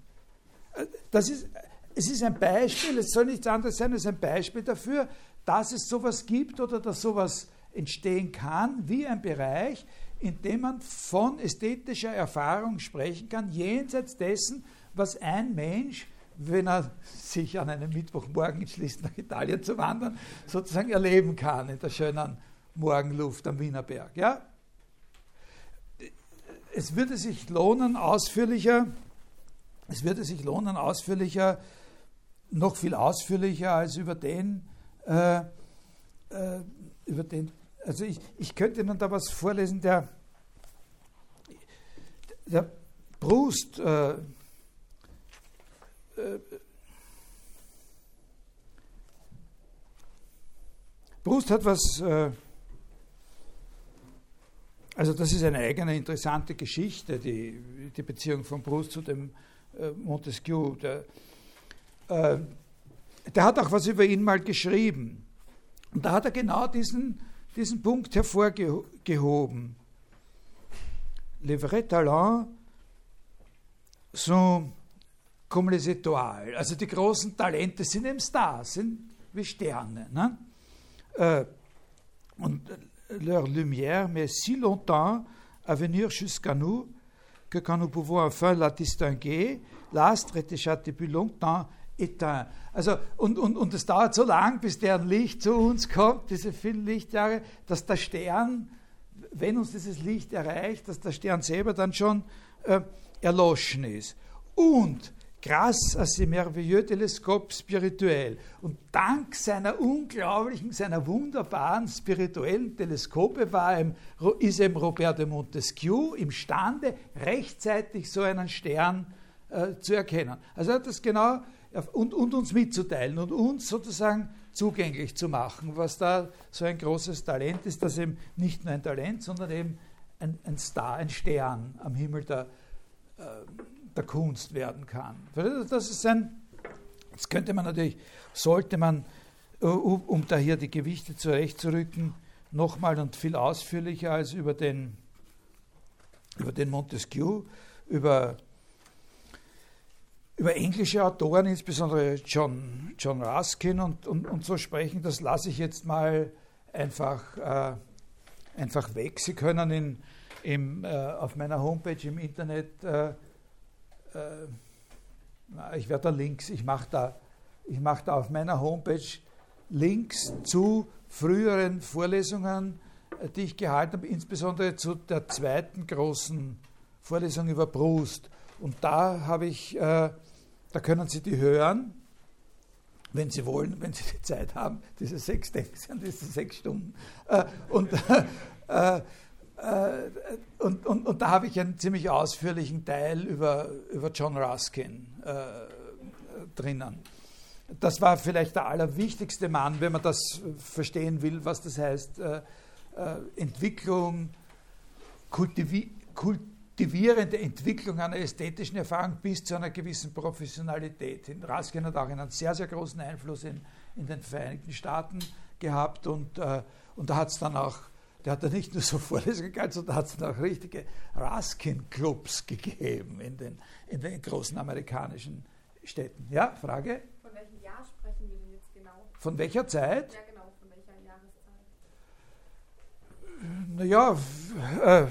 Das ist, es ist ein Beispiel, es soll nichts anderes sein als ein Beispiel dafür, dass es sowas gibt oder dass sowas entstehen kann, wie ein Bereich, in dem man von ästhetischer Erfahrung sprechen kann, jenseits dessen, was ein Mensch, wenn er sich an einem Mittwochmorgen entschließt, nach Italien zu wandern, sozusagen erleben kann in der schönen Morgenluft am Wienerberg. Ja? Es würde sich lohnen, ausführlicher, es würde sich lohnen, ausführlicher, noch viel ausführlicher als über den, äh, äh, über den also ich, ich könnte Ihnen da was vorlesen, der, der Brust, äh, äh, Brust hat was, äh, also das ist eine eigene interessante Geschichte, die, die Beziehung von Brust zu dem äh, Montesquieu. Der, äh, der hat auch was über ihn mal geschrieben. Und da hat er genau diesen diesen Punkt hervorgehoben. Les vrais talents sont comme les étoiles. Also die großen Talente sind eben Stars, sind wie Sterne. Ne? Äh, und leur lumière met si longtemps à venir jusqu'à nous que quand nous pouvons enfin la distinguer, l'astre est déjà depuis longtemps éteint. Also, und, und, und es dauert so lang, bis deren Licht zu uns kommt, diese vielen Lichtjahre, dass der Stern, wenn uns dieses Licht erreicht, dass der Stern selber dann schon äh, erloschen ist. Und grâce à ces merveilleux télescopes spirituels. Und dank seiner unglaublichen, seiner wunderbaren spirituellen Teleskope war ihm, ist eben Robert de Montesquieu imstande, rechtzeitig so einen Stern äh, zu erkennen. Also er hat das genau und, und uns mitzuteilen und uns sozusagen zugänglich zu machen, was da so ein großes Talent ist, das eben nicht nur ein Talent, sondern eben ein, ein Star, ein Stern am Himmel der, äh, der Kunst werden kann. Das ist ein, das könnte man natürlich, sollte man, äh, um, um da hier die Gewichte zurechtzurücken, nochmal und viel ausführlicher als über den, über den Montesquieu, über über englische Autoren, insbesondere John, John Ruskin und, und, und so sprechen, das lasse ich jetzt mal einfach, äh, einfach weg. Sie können in, im, äh, auf meiner Homepage im Internet, äh, äh ich werde da Links, ich mache da, mach da auf meiner Homepage Links zu früheren Vorlesungen, äh, die ich gehalten habe, insbesondere zu der zweiten großen Vorlesung über Proust. Und da habe ich äh, da können Sie die hören, wenn Sie wollen, wenn Sie die Zeit haben. Diese sechs, diese sechs Stunden. Äh, und, <laughs> äh, und, und, und, da habe ich einen ziemlich ausführlichen Teil über, über John Ruskin äh, drinnen. Das war vielleicht der allerwichtigste Mann, wenn man das verstehen will, was das heißt. Äh, äh, Entwicklung, Kultivi Kult aktivierende Entwicklung einer ästhetischen Erfahrung bis zu einer gewissen Professionalität. Raskin hat auch einen sehr, sehr großen Einfluss in, in den Vereinigten Staaten gehabt und, äh, und da hat es dann auch, der hat da nicht nur so Vorlesungen gehabt, sondern hat es auch richtige Raskin-Clubs gegeben in den, in den großen amerikanischen Städten. Ja, Frage? Von welchem Jahr sprechen wir denn jetzt genau? Von welcher Zeit? Ja, genau, von welcher Jahreszeit? Naja, äh,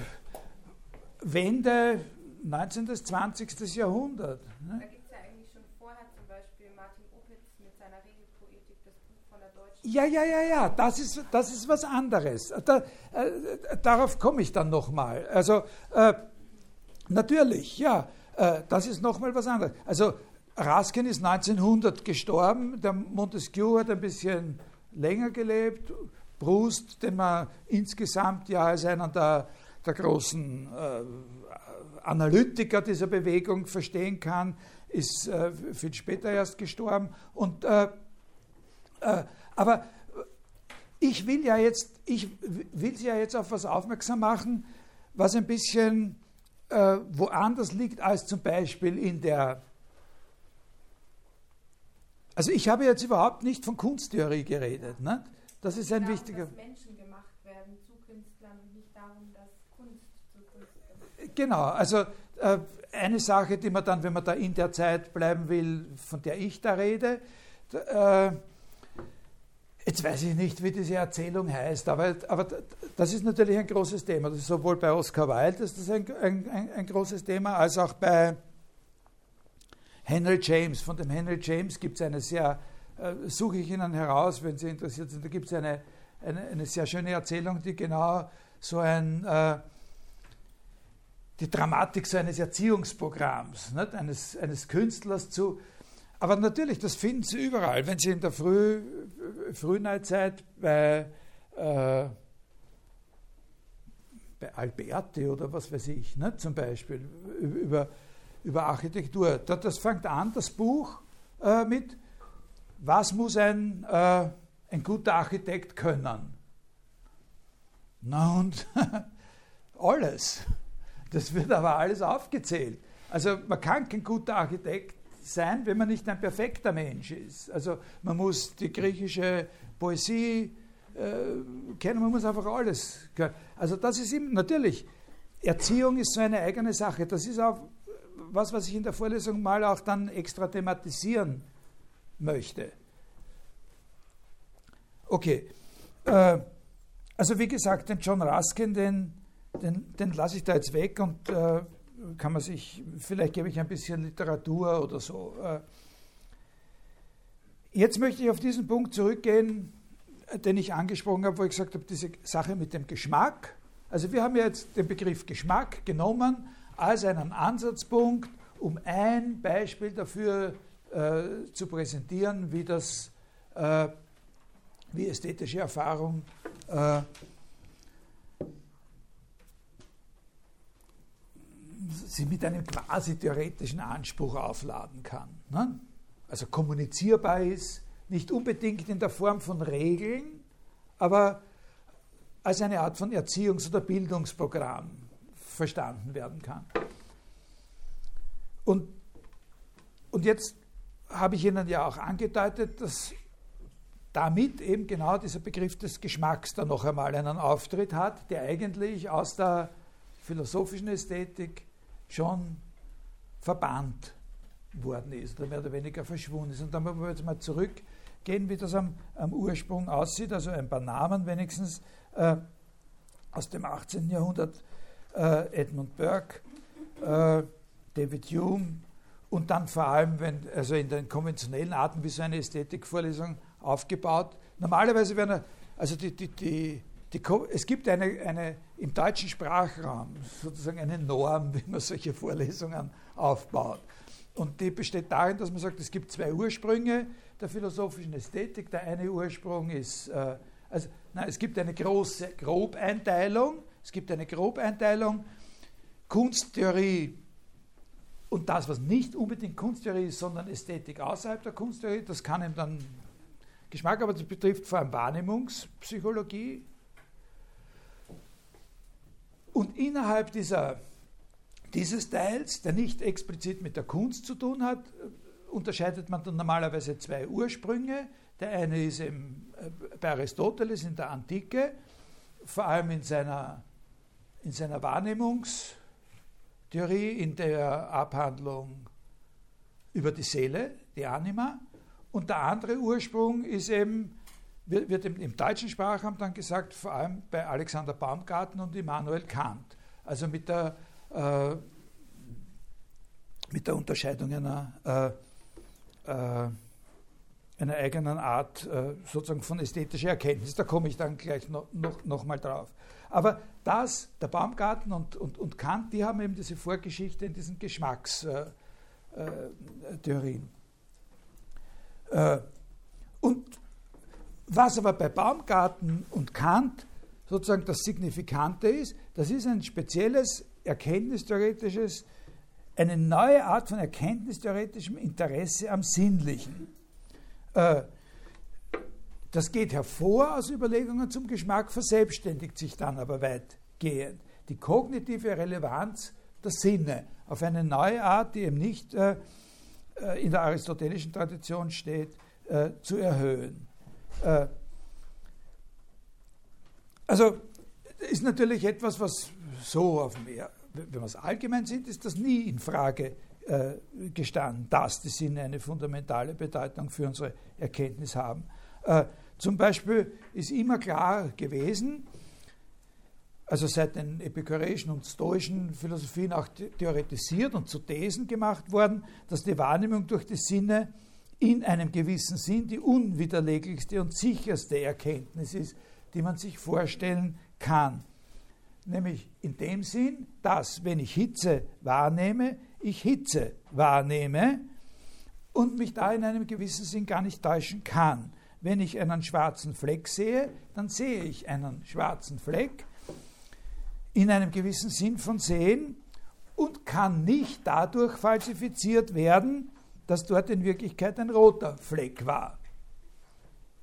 Wende 19. bis 20. Jahrhundert. Ne? Da gibt es ja eigentlich schon vorher zum Beispiel Martin Opitz mit seiner Regelpoetik, das Buch von der Deutschen. Ja, ja, ja, ja, das ist, das ist was anderes. Da, äh, darauf komme ich dann nochmal. Also, äh, natürlich, ja, äh, das ist nochmal was anderes. Also, Raskin ist 1900 gestorben, der Montesquieu hat ein bisschen länger gelebt. Proust, den man insgesamt ja als einen der der großen äh, Analytiker dieser Bewegung verstehen kann, ist äh, viel später erst gestorben. Und, äh, aber ich will ja jetzt, ich will Sie ja jetzt auf was aufmerksam machen, was ein bisschen äh, woanders liegt als zum Beispiel in der also ich habe jetzt überhaupt nicht von Kunsttheorie geredet. Ne? Das ist ein darum, wichtiger. Dass Menschen gemacht werden zu Künstlern und nicht darum, dass Genau, also äh, eine Sache, die man dann, wenn man da in der Zeit bleiben will, von der ich da rede, äh, Jetzt weiß ich nicht, wie diese Erzählung heißt, aber, aber das ist natürlich ein großes Thema. Das ist sowohl bei Oscar Wilde ist das ein, ein, ein, großes Thema, als auch bei Henry James. Von dem Henry James gibt es eine sehr, äh, suche ich Ihnen heraus, wenn Sie interessiert sind, da gibt es eine, eine, eine, sehr schöne Erzählung, die genau so ein, äh, die Dramatik so eines Erziehungsprogramms, nicht? Eines, eines Künstlers zu, aber natürlich, das finden Sie überall. Wenn Sie in der Früh, Frühneuzeit bei, äh, bei Alberti oder was weiß ich, ne, zum Beispiel, über, über Architektur, das fängt an, das Buch äh, mit, was muss ein, äh, ein guter Architekt können? Na und <laughs> alles. Das wird aber alles aufgezählt. Also man kann kein guter Architekt sein, wenn man nicht ein perfekter Mensch ist. Also man muss die griechische Poesie äh, kennen, man muss einfach alles können. Also das ist eben, natürlich, Erziehung ist so eine eigene Sache. Das ist auch was, was ich in der Vorlesung mal auch dann extra thematisieren möchte. Okay. Äh, also wie gesagt, den John Ruskin, den, den, den lasse ich da jetzt weg und äh, kann man sich, vielleicht gebe ich ein bisschen Literatur oder so. Äh. Jetzt möchte ich auf diesen Punkt zurückgehen, den ich angesprochen habe, wo ich gesagt habe, diese Sache mit dem Geschmack. Also wir haben jetzt den Begriff Geschmack genommen als einen Ansatzpunkt, um ein Beispiel dafür äh, zu präsentieren, wie das, äh, wie ästhetische Erfahrung äh, sie mit einem quasi theoretischen Anspruch aufladen kann. Ne? Also kommunizierbar ist, nicht unbedingt in der Form von Regeln, aber als eine Art von Erziehungs- oder Bildungsprogramm verstanden werden kann. Und, und jetzt habe ich Ihnen ja auch angedeutet, dass damit eben genau dieser Begriff des Geschmacks dann noch einmal einen Auftritt hat, der eigentlich aus der philosophischen Ästhetik schon verbannt worden ist oder mehr oder weniger verschwunden ist. Und dann wollen wir jetzt mal zurückgehen, wie das am, am Ursprung aussieht. Also ein paar Namen wenigstens äh, aus dem 18. Jahrhundert. Äh, Edmund Burke, äh, David Hume und dann vor allem, wenn, also in den konventionellen Arten wie so eine Ästhetikvorlesung aufgebaut. Normalerweise werden, also die, die, die die, es gibt eine, eine, im deutschen Sprachraum sozusagen eine Norm, <laughs> wie man solche Vorlesungen aufbaut. Und die besteht darin, dass man sagt, es gibt zwei Ursprünge der philosophischen Ästhetik. Der eine Ursprung ist, äh, also nein, es gibt eine große Grobeinteilung. Es gibt eine Grobeinteilung Kunsttheorie und das, was nicht unbedingt Kunsttheorie ist, sondern Ästhetik außerhalb der Kunsttheorie. Das kann eben dann Geschmack, aber das betrifft vor allem Wahrnehmungspsychologie, und innerhalb dieser, dieses Teils, der nicht explizit mit der Kunst zu tun hat, unterscheidet man dann normalerweise zwei Ursprünge. Der eine ist im, äh, bei Aristoteles in der Antike, vor allem in seiner, in seiner Wahrnehmungstheorie, in der Abhandlung über die Seele, die Anima. Und der andere Ursprung ist eben wird, wird im, im, deutschen Sprachraum dann gesagt, vor allem bei Alexander Baumgarten und Immanuel Kant. Also mit der, äh, mit der Unterscheidung einer, äh, äh, einer eigenen Art äh, sozusagen von ästhetischer Erkenntnis. Da komme ich dann gleich noch, noch, noch mal drauf. Aber das, der Baumgarten und, und, und Kant, die haben eben diese Vorgeschichte in diesen Geschmackstheorien. Äh, äh, und was aber bei Baumgarten und Kant sozusagen das Signifikante ist, das ist ein spezielles erkenntnistheoretisches, eine neue Art von erkenntnistheoretischem Interesse am Sinnlichen. Äh, das geht hervor aus Überlegungen zum Geschmack, verselbstständigt sich dann aber weitgehend. Die kognitive Relevanz der Sinne auf eine neue Art, die eben nicht äh, äh, in der aristotelischen Tradition steht, zu erhöhen. Äh, also ist natürlich etwas, was so auf mehr, wenn wir es allgemein sieht, ist das nie in Frage äh, gestanden, dass die Sinne eine fundamentale Bedeutung für unsere Erkenntnis haben. Äh, Zum Beispiel ist immer klar gewesen, also seit den epikureischen und stoischen Philosophien auch theoretisiert und zu Thesen gemacht worden, dass die Wahrnehmung durch die Sinne in einem gewissen Sinn die unwiderleglichste und sicherste Erkenntnis ist, die man sich vorstellen kann. Nämlich in dem Sinn, dass, wenn ich Hitze wahrnehme, ich Hitze wahrnehme und mich da in einem gewissen Sinn gar nicht täuschen kann. Wenn ich einen schwarzen Fleck sehe, dann sehe ich einen schwarzen Fleck in einem gewissen Sinn von Sehen und kann nicht dadurch falsifiziert werden, dass dort in Wirklichkeit ein roter Fleck war,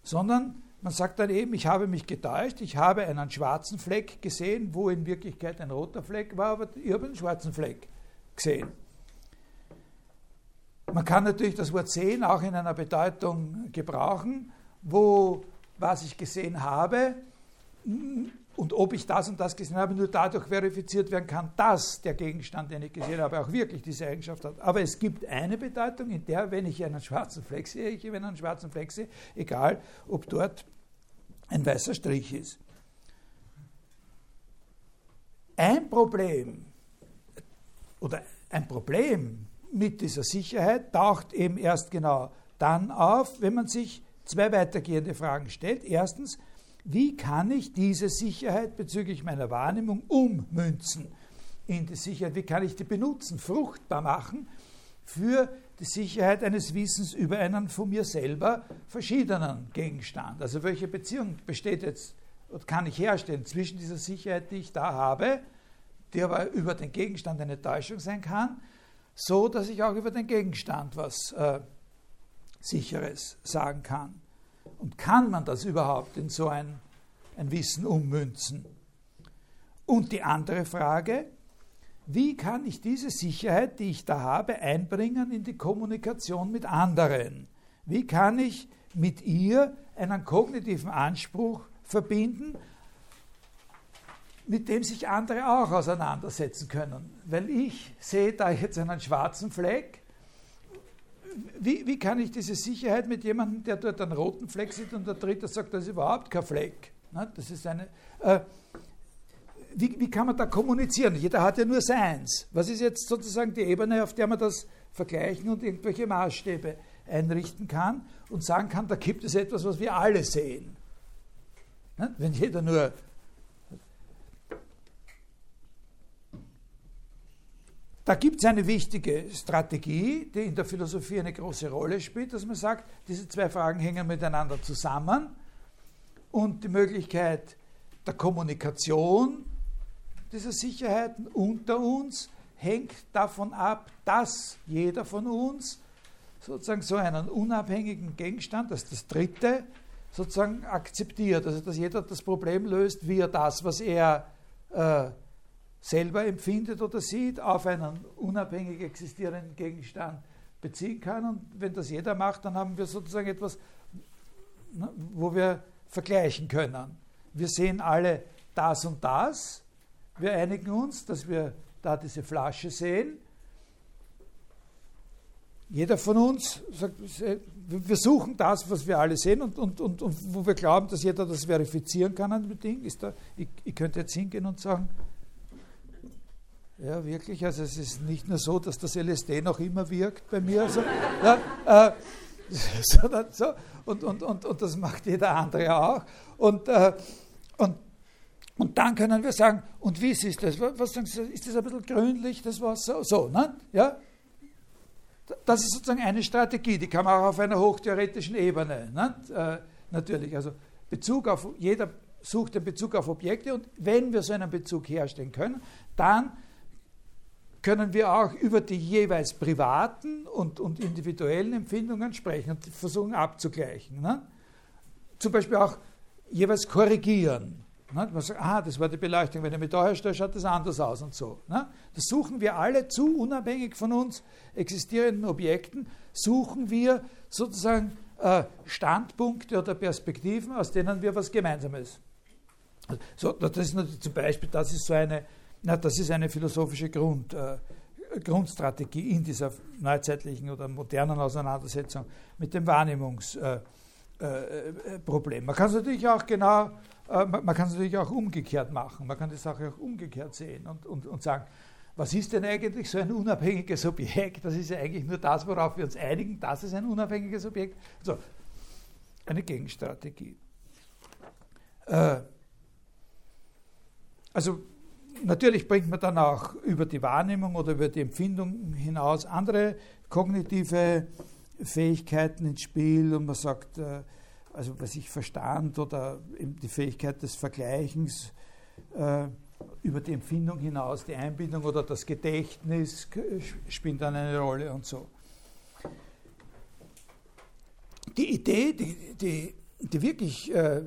sondern man sagt dann eben, ich habe mich getäuscht, ich habe einen schwarzen Fleck gesehen, wo in Wirklichkeit ein roter Fleck war, aber ich habe einen schwarzen Fleck gesehen. Man kann natürlich das Wort sehen auch in einer Bedeutung gebrauchen, wo was ich gesehen habe und ob ich das und das gesehen habe, nur dadurch verifiziert werden kann, dass der Gegenstand, den ich gesehen habe, auch wirklich diese Eigenschaft hat. Aber es gibt eine Bedeutung, in der, wenn ich einen schwarzen Fleck sehe, ich einen schwarzen Fleck sehe, egal ob dort ein weißer Strich ist. Ein Problem oder ein Problem mit dieser Sicherheit taucht eben erst genau dann auf, wenn man sich zwei weitergehende Fragen stellt. Erstens, wie kann ich diese Sicherheit bezüglich meiner Wahrnehmung ummünzen in die Sicherheit? Wie kann ich die benutzen, fruchtbar machen für die Sicherheit eines Wissens über einen von mir selber verschiedenen Gegenstand? Also welche Beziehung besteht jetzt und kann ich herstellen zwischen dieser Sicherheit, die ich da habe, die aber über den Gegenstand eine Täuschung sein kann, so dass ich auch über den Gegenstand was äh, Sicheres sagen kann. Und kann man das überhaupt in so ein, ein Wissen ummünzen? Und die andere Frage, wie kann ich diese Sicherheit, die ich da habe, einbringen in die Kommunikation mit anderen? Wie kann ich mit ihr einen kognitiven Anspruch verbinden, mit dem sich andere auch auseinandersetzen können? Weil ich sehe da jetzt einen schwarzen Fleck wie, wie kann ich diese Sicherheit mit jemandem, der dort einen roten Fleck sieht und der dritte sagt, das ist überhaupt kein Fleck. Ne? Das ist eine, äh, wie, wie kann man da kommunizieren? Jeder hat ja nur seins. Was ist jetzt sozusagen die Ebene, auf der man das vergleichen und irgendwelche Maßstäbe einrichten kann und sagen kann, da gibt es etwas, was wir alle sehen. Ne? Wenn jeder nur Da gibt es eine wichtige Strategie, die in der Philosophie eine große Rolle spielt, dass man sagt, diese zwei Fragen hängen miteinander zusammen und die Möglichkeit der Kommunikation dieser Sicherheiten unter uns hängt davon ab, dass jeder von uns sozusagen so einen unabhängigen Gegenstand, das ist das dritte, sozusagen akzeptiert. Also dass jeder das Problem löst, wie er das, was er äh, selber empfindet oder sieht, auf einen unabhängig existierenden Gegenstand beziehen kann. Und wenn das jeder macht, dann haben wir sozusagen etwas, ne, wo wir vergleichen können. Wir sehen alle das und das. Wir einigen uns, dass wir da diese Flasche sehen. Jeder von uns sagt, wir suchen das, was wir alle sehen und, und, und, und wo wir glauben, dass jeder das verifizieren kann an dem Ding. Ist da, ich, ich könnte jetzt hingehen und sagen, ja, wirklich. Also es ist nicht nur so, dass das LSD noch immer wirkt bei mir, also, <laughs> ja, äh, <laughs> sondern so. Und, und, und, und das macht jeder andere auch. Und, äh, und, und dann können wir sagen, und wie ist das? Was sagen Sie, ist das ein bisschen grünlich, das Wasser? So, ne? Ja? Das ist sozusagen eine Strategie, die kann man auch auf einer hochtheoretischen Ebene, ne? äh, natürlich. Also Bezug auf, jeder sucht den Bezug auf Objekte und wenn wir so einen Bezug herstellen können, dann können wir auch über die jeweils privaten und, und individuellen Empfindungen sprechen und versuchen abzugleichen. Ne? Zum Beispiel auch jeweils korrigieren. Ne? Man sagt, ah, das war die Beleuchtung, wenn ich mit da herstelle, schaut das anders aus und so. Ne? Das suchen wir alle zu, unabhängig von uns existierenden Objekten, suchen wir sozusagen äh, Standpunkte oder Perspektiven, aus denen wir was Gemeinsames. So, das ist zum Beispiel, das ist so eine, na, das ist eine philosophische Grund, äh, Grundstrategie in dieser neuzeitlichen oder modernen Auseinandersetzung mit dem Wahrnehmungsgegenstand. äh, Problem. Man kann es natürlich auch genau, äh, man, kann es natürlich auch umgekehrt machen. Man kann die Sache auch umgekehrt sehen und, und, und sagen, was ist denn eigentlich so ein unabhängiges Objekt? Das ist ja eigentlich nur das, worauf wir uns einigen, das ist ein unabhängiges Objekt. Also eine Gegenstrategie. Äh, also natürlich bringt man dann auch über die Wahrnehmung oder über die Empfindung hinaus andere kognitive Fähigkeiten ins Spiel und man sagt, äh, also was ich Verstand oder die Fähigkeit des Vergleichens äh, über die Empfindung hinaus, die Einbindung oder das Gedächtnis spielt dann eine Rolle und so. Die Idee, die, die, die wirklich äh,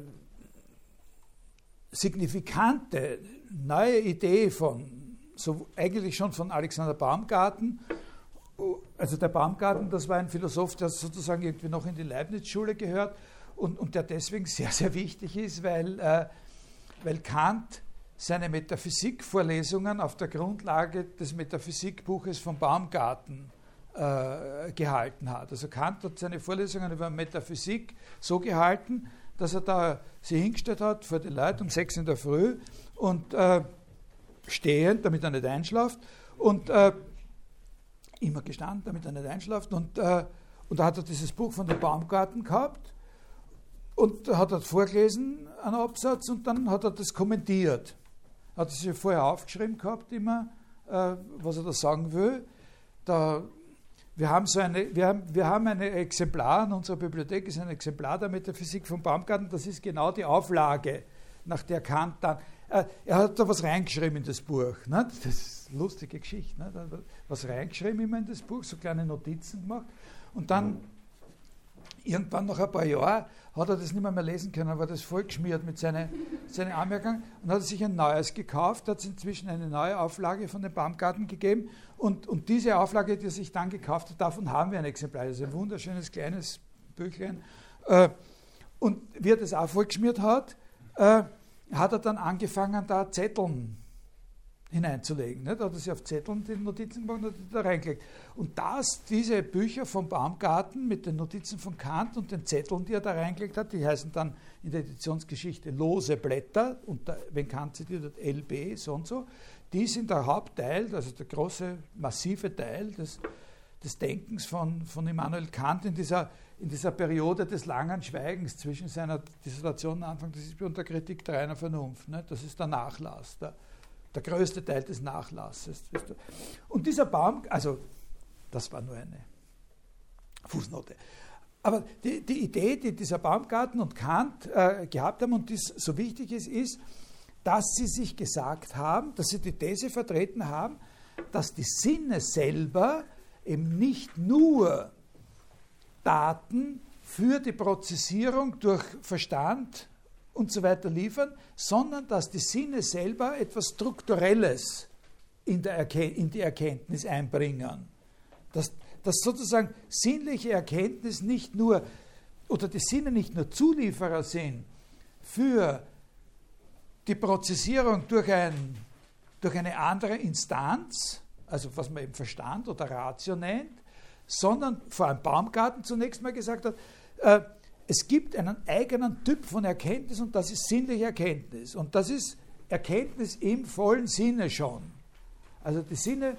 signifikante neue Idee von, so eigentlich schon von Alexander Baumgarten, also der Baumgarten, das war ein Philosoph, der sozusagen irgendwie noch in die Leibniz-Schule gehört und, und der deswegen sehr, sehr wichtig ist, weil, äh, weil Kant seine Metaphysikvorlesungen auf der Grundlage des Metaphysikbuches von Baumgarten äh, gehalten hat. Also Kant hat seine Vorlesungen über Metaphysik so gehalten, dass er da sie hingestellt hat vor die Leute um sechs in der Früh und äh, stehend, damit er nicht einschlaft und äh, immer gestanden, damit er nicht einschlaft und, äh, und da hat er dieses Buch von dem Baumgarten gehabt und hat er vorgelesen, einen Absatz und dann hat er das kommentiert. Hat er sich vorher aufgeschrieben gehabt immer, äh, was er da sagen will. Da wir haben, so eine, wir, haben, wir haben ein Exemplar in unserer Bibliothek, ist ein Exemplar der Metaphysik von Baumgarten, das ist genau die Auflage, nach der Kant dann. Äh, er hat da was reingeschrieben in das Buch. Ne? Das ist eine lustige Geschichte. Ne? Was reingeschrieben immer in das Buch, so kleine Notizen gemacht. Und dann irgendwann nach ein paar Jahren hat er das nicht mehr, mehr lesen können, war das vollgeschmiert mit seinen seine Anmerkungen und hat sich ein neues gekauft, hat es inzwischen eine neue Auflage von dem Baumgarten gegeben und, und diese Auflage, die er sich dann gekauft hat, davon haben wir ein Exemplar, das ist ein wunderschönes kleines Büchlein äh, und wie er das auch vollgeschmiert hat, äh, hat er dann angefangen, da Zetteln hineinzulegen. Nicht? Da hat er sich auf Zetteln die Notizen gemacht und da reingelegt. Und das, diese Bücher vom Baumgarten mit den Notizen von Kant und den Zetteln, die er da reingelegt hat, die heißen dann in der Editionsgeschichte lose Blätter, und da, wenn Kant zitiert hat, LB, so und so, die sind der Hauptteil, also der große, massive Teil des, des Denkens von, von Immanuel Kant in dieser, in dieser Periode des langen Schweigens zwischen seiner Dissertation Anfang des und der Kritik der reinen Vernunft. Ne? Das ist der Nachlass. Der, der größte Teil des Nachlasses. Und dieser Baum, also das war nur eine Fußnote. Aber die, die Idee, die dieser Baumgarten und Kant äh, gehabt haben und die so wichtig ist, ist, dass sie sich gesagt haben, dass sie die These vertreten haben, dass die Sinne selber eben nicht nur Daten für die Prozessierung durch Verstand und so weiter liefern, sondern dass die Sinne selber etwas Strukturelles in, in die Erkenntnis einbringen. Dass, dass sozusagen sinnliche Erkenntnis nicht nur, oder die Sinne nicht nur Zulieferer sind für die Prozessierung durch, ein, durch eine andere Instanz, also was man eben Verstand oder Ratio nennt, sondern vor allem Baumgarten zunächst mal gesagt hat, äh, es gibt einen eigenen Typ von Erkenntnis und das ist sinnliche Erkenntnis. Und das ist Erkenntnis im vollen Sinne schon. Also die Sinne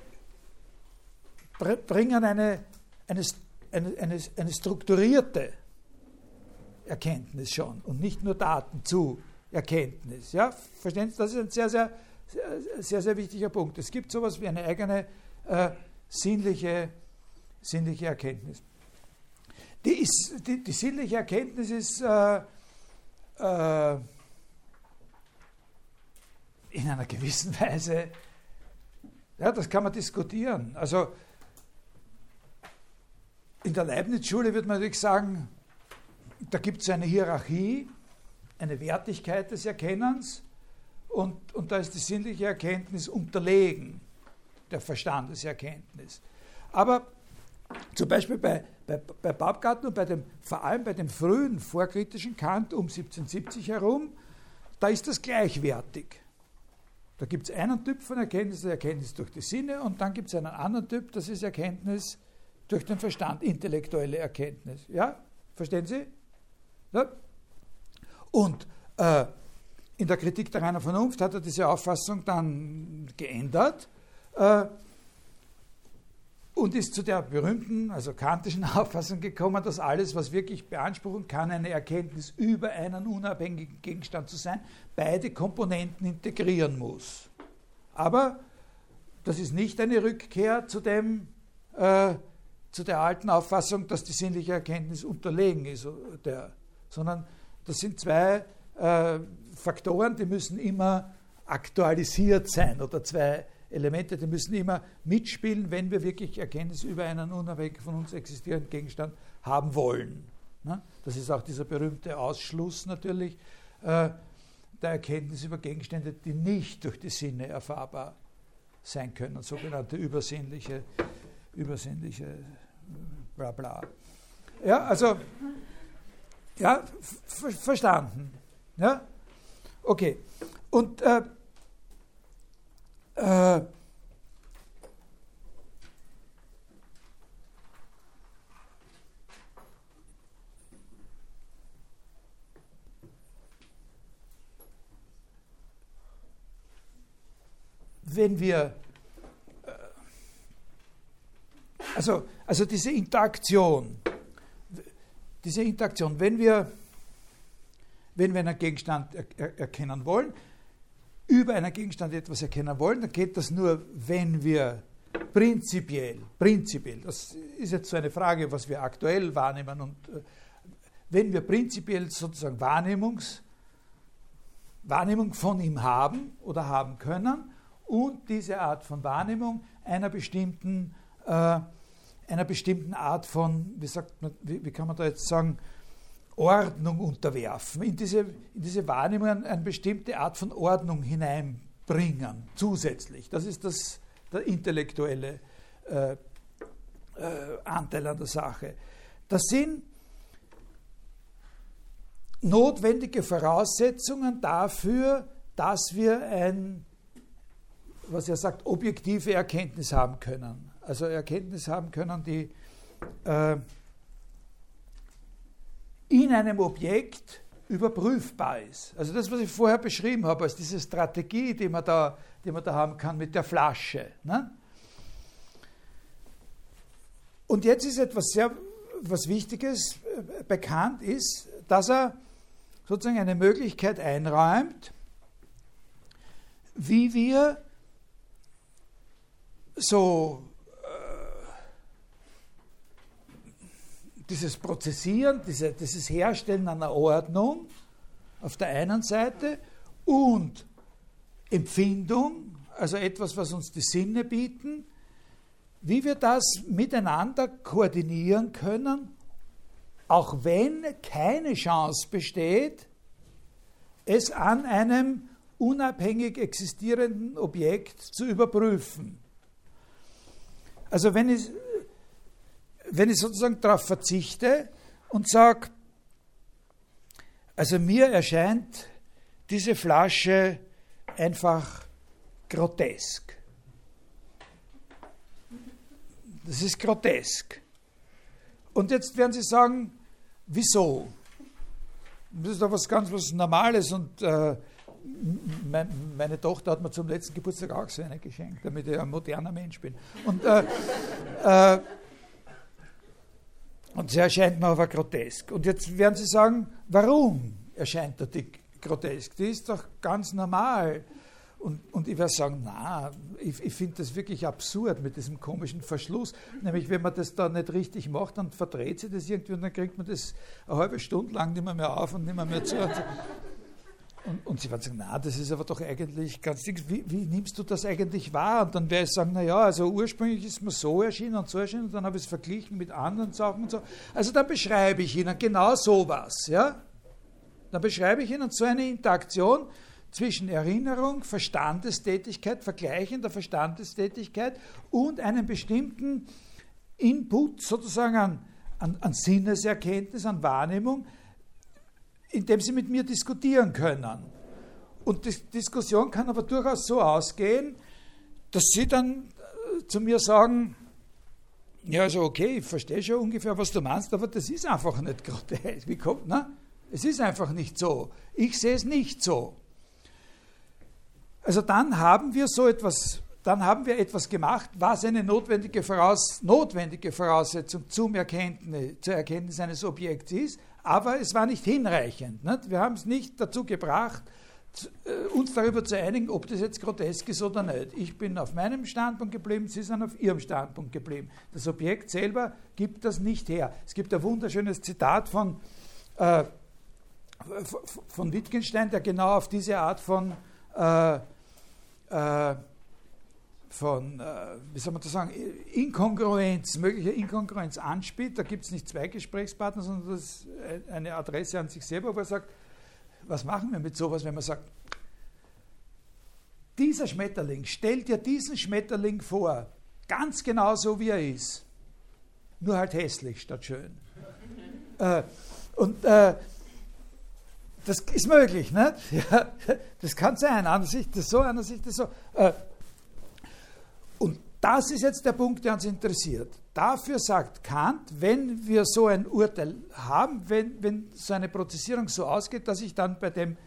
bringen eine, eine, eine, eine, strukturierte Erkenntnis schon und nicht nur Daten zu Erkenntnis. Ja? Verstehen Sie, das ist ein sehr, sehr, sehr, sehr wichtiger Punkt. Es gibt sowas wie eine eigene äh, sinnliche, sinnliche Erkenntnis. Die, ist, die, die sinnliche Erkenntnis ist äh, äh, in einer gewissen <laughs> Weise, ja, das kann man diskutieren. Also in der Leibniz-Schule wird man natürlich sagen, da gibt es eine Hierarchie, eine Wertigkeit des Erkennens und, und da ist die sinnliche Erkenntnis unterlegen der Verstandeserkenntnis. Aber zum Beispiel bei, bei, bei Baumgarten und bei dem, vor allem bei dem frühen vorkritischen Kant um 1770 herum, da ist das gleichwertig. Da gibt es einen Typ von Erkenntnis, ist Erkenntnis durch die Sinne, und dann gibt es einen anderen Typ, das ist Erkenntnis durch den Verstand, intellektuelle Erkenntnis. Ja? Verstehen Sie? Ja? Und äh, in der Kritik der reinen Vernunft hat er diese Auffassung dann geändert äh, und ist zu der berühmten, also kantischen <laughs> Auffassung gekommen, dass alles, was wirklich beanspruchen kann, eine Erkenntnis über einen unabhängigen Gegenstand zu sein, beide Komponenten integrieren muss. Aber das ist nicht eine Rückkehr zu, dem, äh, zu der alten Auffassung, dass die sinnliche Erkenntnis unterlegen ist, der, sondern das sind zwei äh, Faktoren, die müssen immer aktualisiert sein oder zwei Elemente, die müssen immer mitspielen, wenn wir wirklich Erkenntnis über einen unabhängig von uns existierenden Gegenstand haben wollen. Das ist auch dieser berühmte Ausschluss natürlich äh, der Erkenntnis über Gegenstände, die nicht durch die Sinne erfahrbar sein können, sogenannte übersinnliche, übersinnliche bla bla. Ja, also, ja, verstanden. Ja? Okay. Und äh, äh, wenn wir, äh, also, also diese Interaktion, diese Interaktion, wenn wir, wenn wir einen Gegenstand er, er, erkennen wollen, über einen Gegenstand etwas erkennen wollen, dann geht das nur, wenn wir prinzipiell, prinzipiell, das ist jetzt so eine Frage, was wir aktuell wahrnehmen, und äh, wenn wir prinzipiell sozusagen Wahrnehmungs, Wahrnehmung von ihm haben oder haben können und diese Art von Wahrnehmung einer bestimmten, äh, einer bestimmten Art von, wie, sagt man, wie, wie kann man da jetzt sagen, Ordnung unterwerfen, in diese, in diese Wahrnehmung eine bestimmte Art von Ordnung hineinbringen, zusätzlich. Das ist das, der intellektuelle äh, äh, Anteil an der Sache. Das sind notwendige Voraussetzungen dafür, dass wir ein, was er sagt, objektive Erkenntnis haben können. Also Erkenntnis haben können, die äh, in einem Objekt überprüfbar ist. Also das, was ich vorher beschrieben habe, als diese Strategie, die man da, die man da haben kann mit der Flasche. Ne? Und jetzt ist etwas sehr was Wichtiges äh, bekannt ist, dass er sozusagen eine Möglichkeit einräumt, wie wir so dieses Prozessieren, diese, dieses Herstellen einer Ordnung auf der einen Seite und Empfindung, also etwas, was uns die Sinne bieten, wie wir das miteinander koordinieren können, auch wenn keine Chance besteht, es an einem unabhängig existierenden Objekt zu überprüfen. Also wenn ich wenn ich sozusagen darauf verzichte und sage, also mir erscheint diese Flasche einfach grotesk. Das ist grotesk. Und jetzt werden Sie sagen, wieso? Das ist doch was ganz was Normales und äh, meine Tochter hat mir zum letzten Geburtstag auch so eine geschenkt, damit ich ein moderner Mensch bin. Und äh, äh, und sie erscheint mir aber grotesk. Und jetzt werden Sie sagen, warum erscheint er die grotesk? Die ist doch ganz normal. Und, und ich werde sagen, na, ich, ich finde das wirklich absurd mit diesem komischen Verschluss. Nämlich, wenn man das da nicht richtig macht, dann verdreht sich das irgendwie und dann kriegt man das eine halbe Stunde lang nicht mehr, mehr auf und nicht mehr, mehr zu. Und, und sie werden sagen, na, das ist aber doch eigentlich ganz Ding. Wie, wie, nimmst du das eigentlich wahr? Und dann werde ich sagen, naja, also ursprünglich ist mir so erschienen und so erschienen und dann habe ich es verglichen mit anderen Sachen und so. Also dann beschreibe ich Ihnen genau sowas, ja? Dann beschreibe ich Ihnen so eine Interaktion zwischen Erinnerung, Verstandestätigkeit, Vergleichen der Verstandestätigkeit und einem bestimmten Input sozusagen an, an, an Sinneserkenntnis, an Wahrnehmung, indem sie mit mir diskutieren können. Und die Diskussion kann aber durchaus so ausgehen, dass sie dann äh, zu mir sagen, ja, also okay, ich verstehe schon ungefähr, was du meinst, aber das ist einfach nicht grotesk. <laughs> Wie kommt, ne? Es ist einfach nicht so. Ich sehe es nicht so. Also dann haben wir so etwas, dann haben wir etwas gemacht, was eine notwendige, Voraus, notwendige Voraussetzung zum Erkenntnis, zur Erkenntnis eines Objekts ist, aber es war nicht hinreichend. Nicht? Wir haben es nicht dazu gebracht, äh, uns darüber zu einigen, ob das jetzt grotesk ist oder nicht. Ich bin auf meinem Standpunkt geblieben, Sie sind auf Ihrem Standpunkt geblieben. Das Objekt selber gibt das nicht her. Es gibt ein wunderschönes Zitat von, äh, von Wittgenstein, der genau auf diese Art von, äh, äh, von äh, wie soll man das sagen, Inkongruenz, mögliche Inkongruenz anspielt. Da gibt es nicht zwei Gesprächspartner, sondern das ist eine Adresse an sich selber, wo er sagt, was machen wir mit sowas, wenn man sagt, dieser Schmetterling, stell dir diesen Schmetterling vor, ganz genau so wie er ist, nur halt hässlich statt schön. <laughs> äh, und äh, das ist möglich, nicht? <laughs> Ja, das kann sein, einer Sicht das so, einer Sicht das so. Äh, das ist jetzt der Punkt, der uns interessiert. Dafür sagt Kant, wenn wir so ein Urteil haben, wenn, wenn so eine Prozessierung so ausgeht, dass ich dann bei dem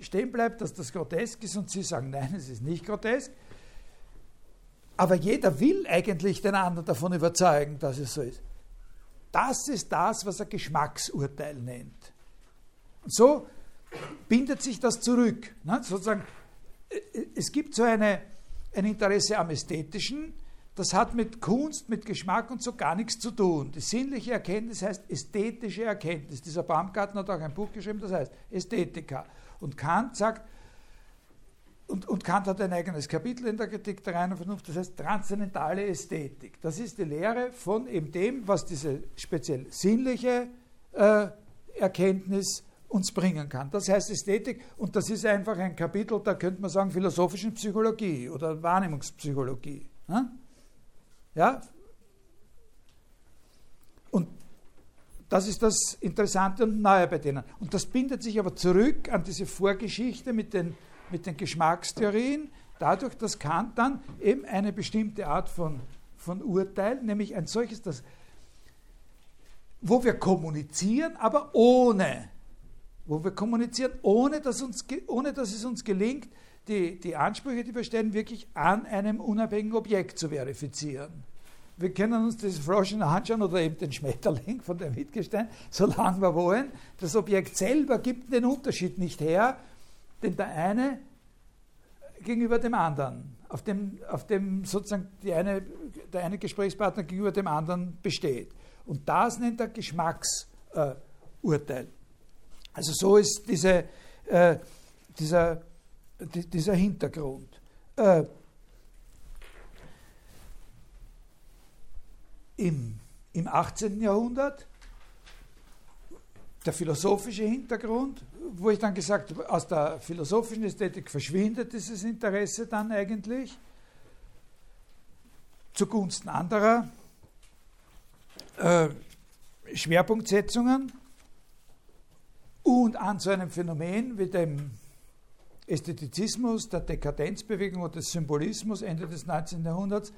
stehen bleibe, dass das grotesk ist und Sie sagen, nein, es ist nicht grotesk. Aber jeder will eigentlich den anderen davon überzeugen, dass es so ist. Das ist das, was er Geschmacksurteil nennt. Und so bindet sich das zurück. Ne? Sozusagen, es gibt so eine, ein Interesse am Ästhetischen, das hat mit Kunst, mit Geschmack und so gar nichts zu tun. Die sinnliche Erkenntnis heißt ästhetische Erkenntnis. Dieser Baumgarten hat auch ein Buch geschrieben, das heißt Ästhetika. Und Kant sagt, und, und, Kant hat ein eigenes Kapitel in der Kritik der reinen Vernunft, das heißt transzendentale Ästhetik. Das ist die Lehre von eben dem, was diese speziell sinnliche äh, Erkenntnis uns bringen kann. Das heißt Ästhetik und das ist einfach ein Kapitel, da könnte man sagen, philosophischen Psychologie oder Wahrnehmungspsychologie. Ne? Ja? Und das ist das Interessante und Neue bei denen. Und das bindet sich aber zurück an diese Vorgeschichte mit den, mit den Geschmackstheorien, dadurch, dass Kant dann eben eine bestimmte Art von, von Urteil, nämlich ein solches, das, wo wir kommunizieren, aber ohne, wo wir kommunizieren, ohne dass, uns, ohne dass es uns gelingt, die, die Ansprüche, die wir stellen, wirklich an einem unabhängigen Objekt zu verifizieren. Wir können uns das Froschen anschauen oder eben den Schmetterling von der Wittgenstein, solange wir wollen. Das Objekt selber gibt den Unterschied nicht her, denn der eine gegenüber dem anderen, auf dem, auf dem sozusagen eine, der eine Gesprächspartner gegenüber dem anderen besteht. Und das nennt er Geschmacksurteil. Äh, also so ist diese, äh, dieser dieser Hintergrund. Äh, im, Im 18. Jahrhundert der philosophische Hintergrund, wo ich dann gesagt habe, aus der philosophischen Ästhetik verschwindet dieses Interesse dann eigentlich zugunsten anderer äh, Schwerpunktsetzungen und an so einem Phänomen wie dem Ästhetizismus, der Dekadenzbewegung oder des Symbolismus Ende des 19. Jahrhunderts,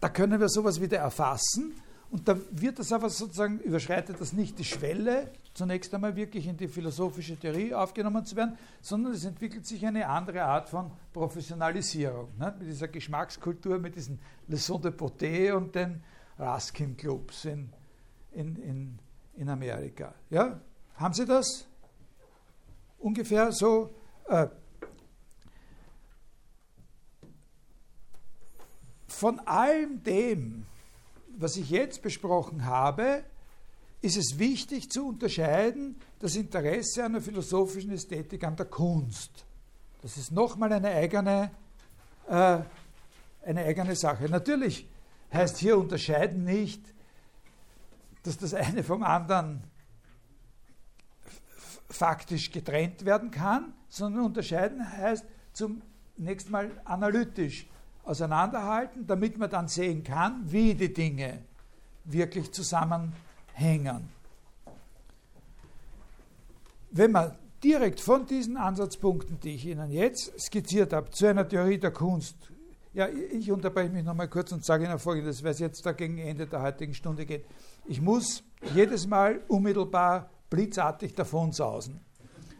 da können wir sowas wieder erfassen und da wird das aber sozusagen, überschreitet das nicht die Schwelle, zunächst einmal wirklich in die philosophische Theorie aufgenommen zu werden, sondern es entwickelt sich eine andere Art von Professionalisierung. Ne? Mit dieser Geschmackskultur, mit diesen Leçons de Poté und den Raskin-Clubs in, in, in, in Amerika. Ja? Haben Sie das? Ungefähr so äh, von allem dem, was ich jetzt besprochen habe, ist es wichtig zu unterscheiden das Interesse der philosophischen Ästhetik an der Kunst. Das ist nochmal eine eigene, äh, eine eigene Sache. Natürlich heißt hier unterscheiden nicht, dass das eine vom anderen faktisch getrennt werden kann, sondern unterscheiden heißt zunächst mal analytisch auseinanderhalten, damit man dann sehen kann, wie die Dinge wirklich zusammenhängen. Wenn man direkt von diesen Ansatzpunkten, die ich Ihnen jetzt skizziert habe, zu einer Theorie der Kunst, ja, ich unterbreche mich nochmal kurz und sage Ihnen Folgendes, weil es jetzt da gegen Ende der heutigen Stunde geht. Ich muss jedes Mal unmittelbar blitzartig davonsausen.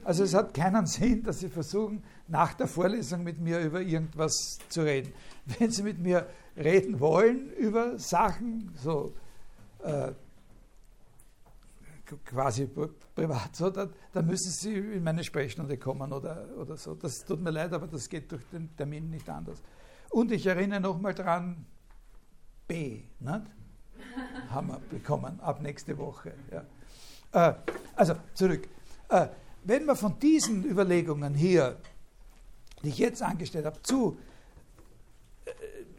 Also es hat keinen <laughs> Sinn, dass Sie versuchen, nach der Vorlesung mit mir über irgendwas zu reden. Wenn Sie mit mir reden wollen über Sachen, so äh, quasi privat, so, dann, dann, müssen Sie in meine Sprechstunde kommen oder, oder so. Das tut mir leid, aber das geht durch den Termin nicht anders. Und ich erinnere nochmal dran, B, nicht? <laughs> haben wir bekommen ab nächste Woche. Ja. Äh, also zurück. Äh, wenn man von diesen Überlegungen hier, die ich jetzt angestellt habe, zu äh,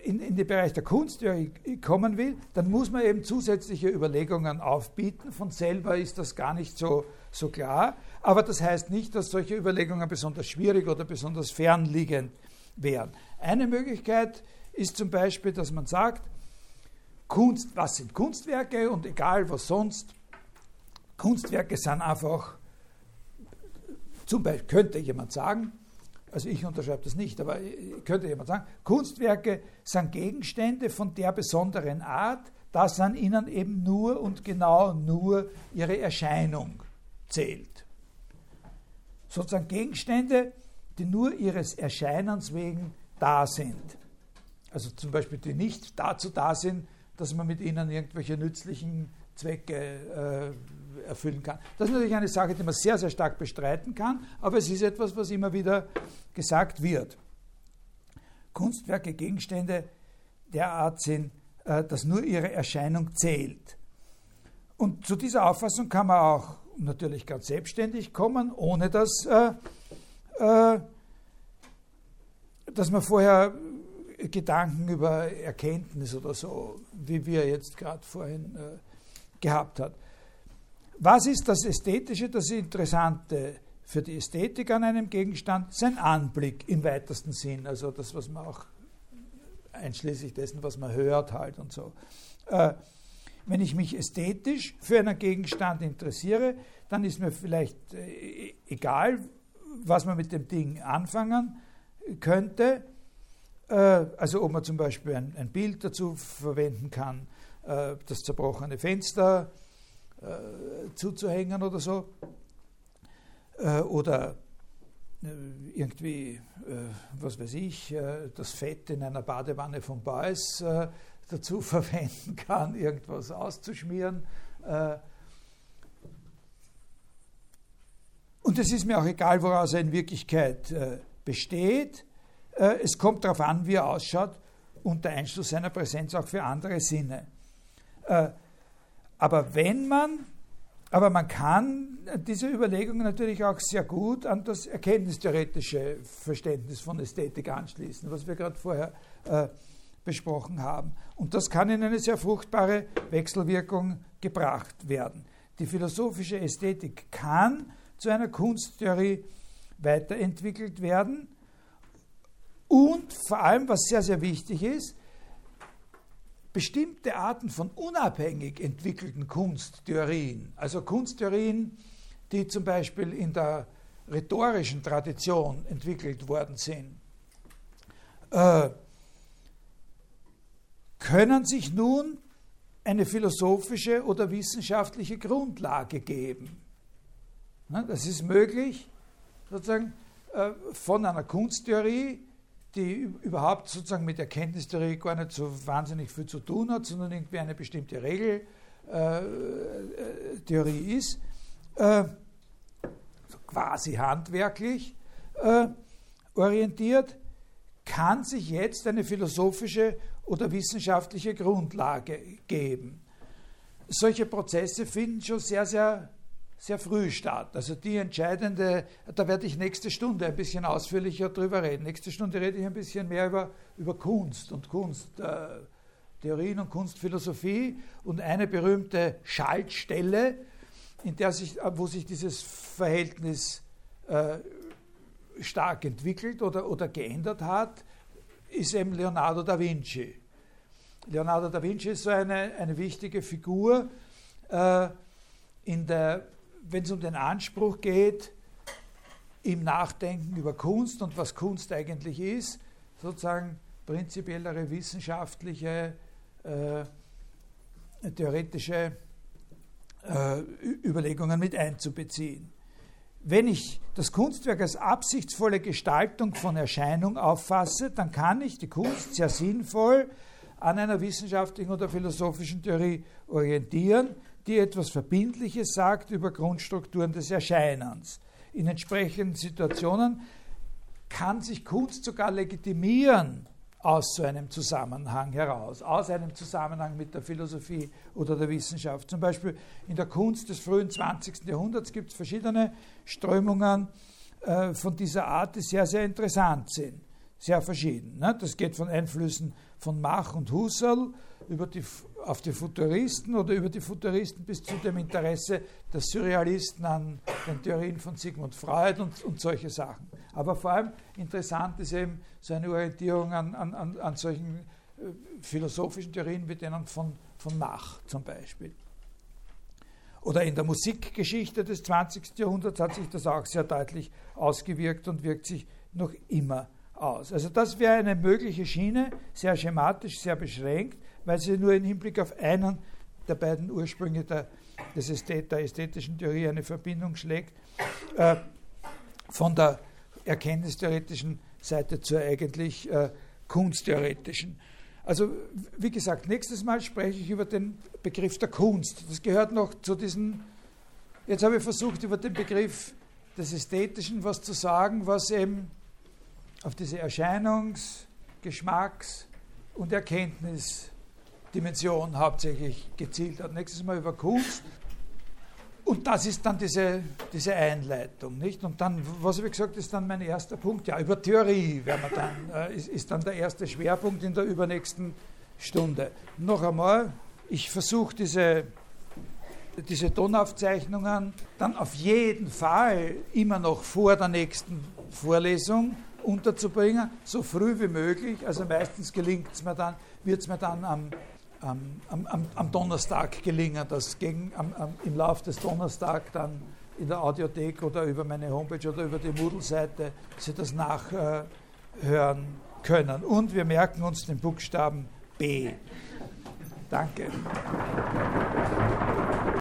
in, in den Bereich der Kunsttheorie kommen will, dann muss man eben zusätzliche Überlegungen aufbieten. Von selber ist das gar nicht so, so klar. Aber das heißt nicht, dass solche Überlegungen besonders schwierig oder besonders fernliegend wären. Eine Möglichkeit ist zum Beispiel, dass man sagt, Kunst, was sind Kunstwerke und egal was sonst, Kunstwerke sind einfach, zum Beispiel könnte jemand sagen, also ich unterschreibe das nicht, aber könnte jemand sagen, Kunstwerke sind Gegenstände von der besonderen Art, dass an ihnen eben nur und genau nur ihre Erscheinung zählt. Sozusagen Gegenstände, die nur ihres Erscheinens wegen da sind. Also zum Beispiel, die nicht dazu da sind, dass man mit ihnen irgendwelche nützlichen Zwecke äh, erfüllen kann. Das ist natürlich eine Sache, die man sehr, sehr stark bestreiten kann, aber es ist etwas, was immer wieder gesagt wird. Kunstwerke, Gegenstände derart sind, äh, dass nur ihre Erscheinung zählt. Und zu dieser Auffassung kann man auch natürlich ganz selbstständig kommen, ohne dass, äh, äh dass man vorher Gedanken über Erkenntnis oder so, wie wir jetzt gerade vorhin äh, gehabt hat. Was ist das Ästhetische, das Interessante für die Ästhetik an einem Gegenstand? Sein Anblick im weitesten Sinn, also das, was man auch einschließlich dessen, was man hört halt und so. Äh, wenn ich mich ästhetisch für einen Gegenstand interessiere, dann ist mir vielleicht äh, egal, was man mit dem Ding anfangen könnte. Äh, also ob man zum Beispiel ein, Bild dazu verwenden kann, das zerbrochene Fenster äh, zuzuhängen oder so. Oder irgendwie, was weiß ich, das Fett in einer Badewanne von Beuys dazu <laughs> verwenden kann, irgendwas auszuschmieren. Und es ist mir auch egal, woraus er in Wirklichkeit besteht. Äh, es kommt darauf an, wie er ausschaut unter Einschluss seiner Präsenz auch für andere Sinne. Äh, aber wenn man, aber man kann diese Überlegungen natürlich auch sehr gut an das erkenntnistheoretische Verständnis von Ästhetik anschließen, was wir gerade vorher äh, besprochen haben. Und das kann in eine sehr fruchtbare Wechselwirkung gebracht werden. Die philosophische Ästhetik kann zu einer Kunsttheorie weiterentwickelt werden und vor allem, was sehr, sehr wichtig ist, bestimmte Arten von unabhängig entwickelten Kunsttheorien, also Kunsttheorien, die zum Beispiel in der rhetorischen Tradition entwickelt worden sind, äh, können sich nun eine philosophische oder wissenschaftliche Grundlage geben. Das ist möglich, sozusagen äh, von einer Kunsttheorie, die überhaupt sozusagen mit Erkenntnistheorie gar nicht so wahnsinnig viel zu tun hat, sondern irgendwie eine bestimmte Regeltheorie äh, ist, äh, quasi handwerklich äh, orientiert, kann sich jetzt eine philosophische oder wissenschaftliche Grundlage geben. Solche Prozesse finden schon sehr, sehr sehr früh statt. Also die entscheidende, da werde ich nächste Stunde ein bisschen ausführlicher drüber reden. Nächste Stunde rede ich ein bisschen mehr über, über Kunst und Kunsttheorien äh, und Kunstphilosophie und eine berühmte Schaltstelle, in der sich, wo sich dieses Verhältnis äh, stark entwickelt oder, oder geändert hat, ist eben Leonardo da Vinci. Leonardo da Vinci ist so eine, eine wichtige Figur äh, in der wenn es um den Anspruch geht, im Nachdenken über Kunst und was Kunst eigentlich ist, sozusagen prinzipiellere wissenschaftliche, äh, theoretische äh, Überlegungen mit einzubeziehen. Wenn ich das Kunstwerk als absichtsvolle Gestaltung von Erscheinung auffasse, dann kann ich die Kunst sehr sinnvoll an einer wissenschaftlichen oder philosophischen Theorie orientieren, die etwas Verbindliches sagt über Grundstrukturen des Erscheinens. In entsprechenden Situationen kann sich Kunst sogar legitimieren aus so einem Zusammenhang heraus, aus einem Zusammenhang mit der Philosophie oder der Wissenschaft. Zum Beispiel in der Kunst des frühen 20. Jahrhunderts gibt es verschiedene Strömungen äh, von dieser Art, die sehr, sehr interessant sind, sehr verschieden. Ne? Das geht von Einflüssen von Mach und Husserl über die, auf die Futuristen oder über die Futuristen bis zu dem Interesse der Surrealisten an den Theorien von Sigmund Freud und, und solche Sachen. Aber vor allem interessant ist eben so eine Orientierung an, an, an solchen äh, philosophischen Theorien wie denen von, von Mach zum Beispiel. Oder in der Musikgeschichte des 20. Jahrhunderts hat sich das auch sehr deutlich ausgewirkt und wirkt sich noch immer aus. Also das wäre eine mögliche Schiene, sehr schematisch, sehr beschränkt, weil sie nur im Hinblick auf einen der beiden Ursprünge der, des Ästhet, der ästhetischen Theorie eine Verbindung schlägt, äh, von der erkenntnistheoretischen Seite zur eigentlich äh, kunsttheoretischen. Also wie gesagt, nächstes Mal spreche ich über den Begriff der Kunst. Das gehört noch zu diesen, jetzt habe ich versucht, über den Begriff des Ästhetischen was zu sagen, was eben auf diese Erscheinungs-, Geschmacks- und Erkenntnisdimension hauptsächlich gezielt hat. Nächstes Mal über Kunst und das ist dann diese, diese Einleitung, nicht? Und dann, was habe ich gesagt, ist dann mein erster Punkt. Ja, über Theorie wir dann, äh, ist, ist dann der erste Schwerpunkt in der übernächsten Stunde. Noch einmal, ich versuche diese, diese Tonaufzeichnungen dann auf jeden Fall immer noch vor der nächsten Vorlesung unterzubringen, so früh wie möglich. Also meistens gelingt es mir dann, wird es mir dann am am, am, am Donnerstag gelingen, das gegen, am, im Laufe des Donnerstags dann in der Audiothek oder über meine Homepage oder über die Moodle-Seite Sie das nachhören können. Und wir merken uns den Buchstaben B. Danke.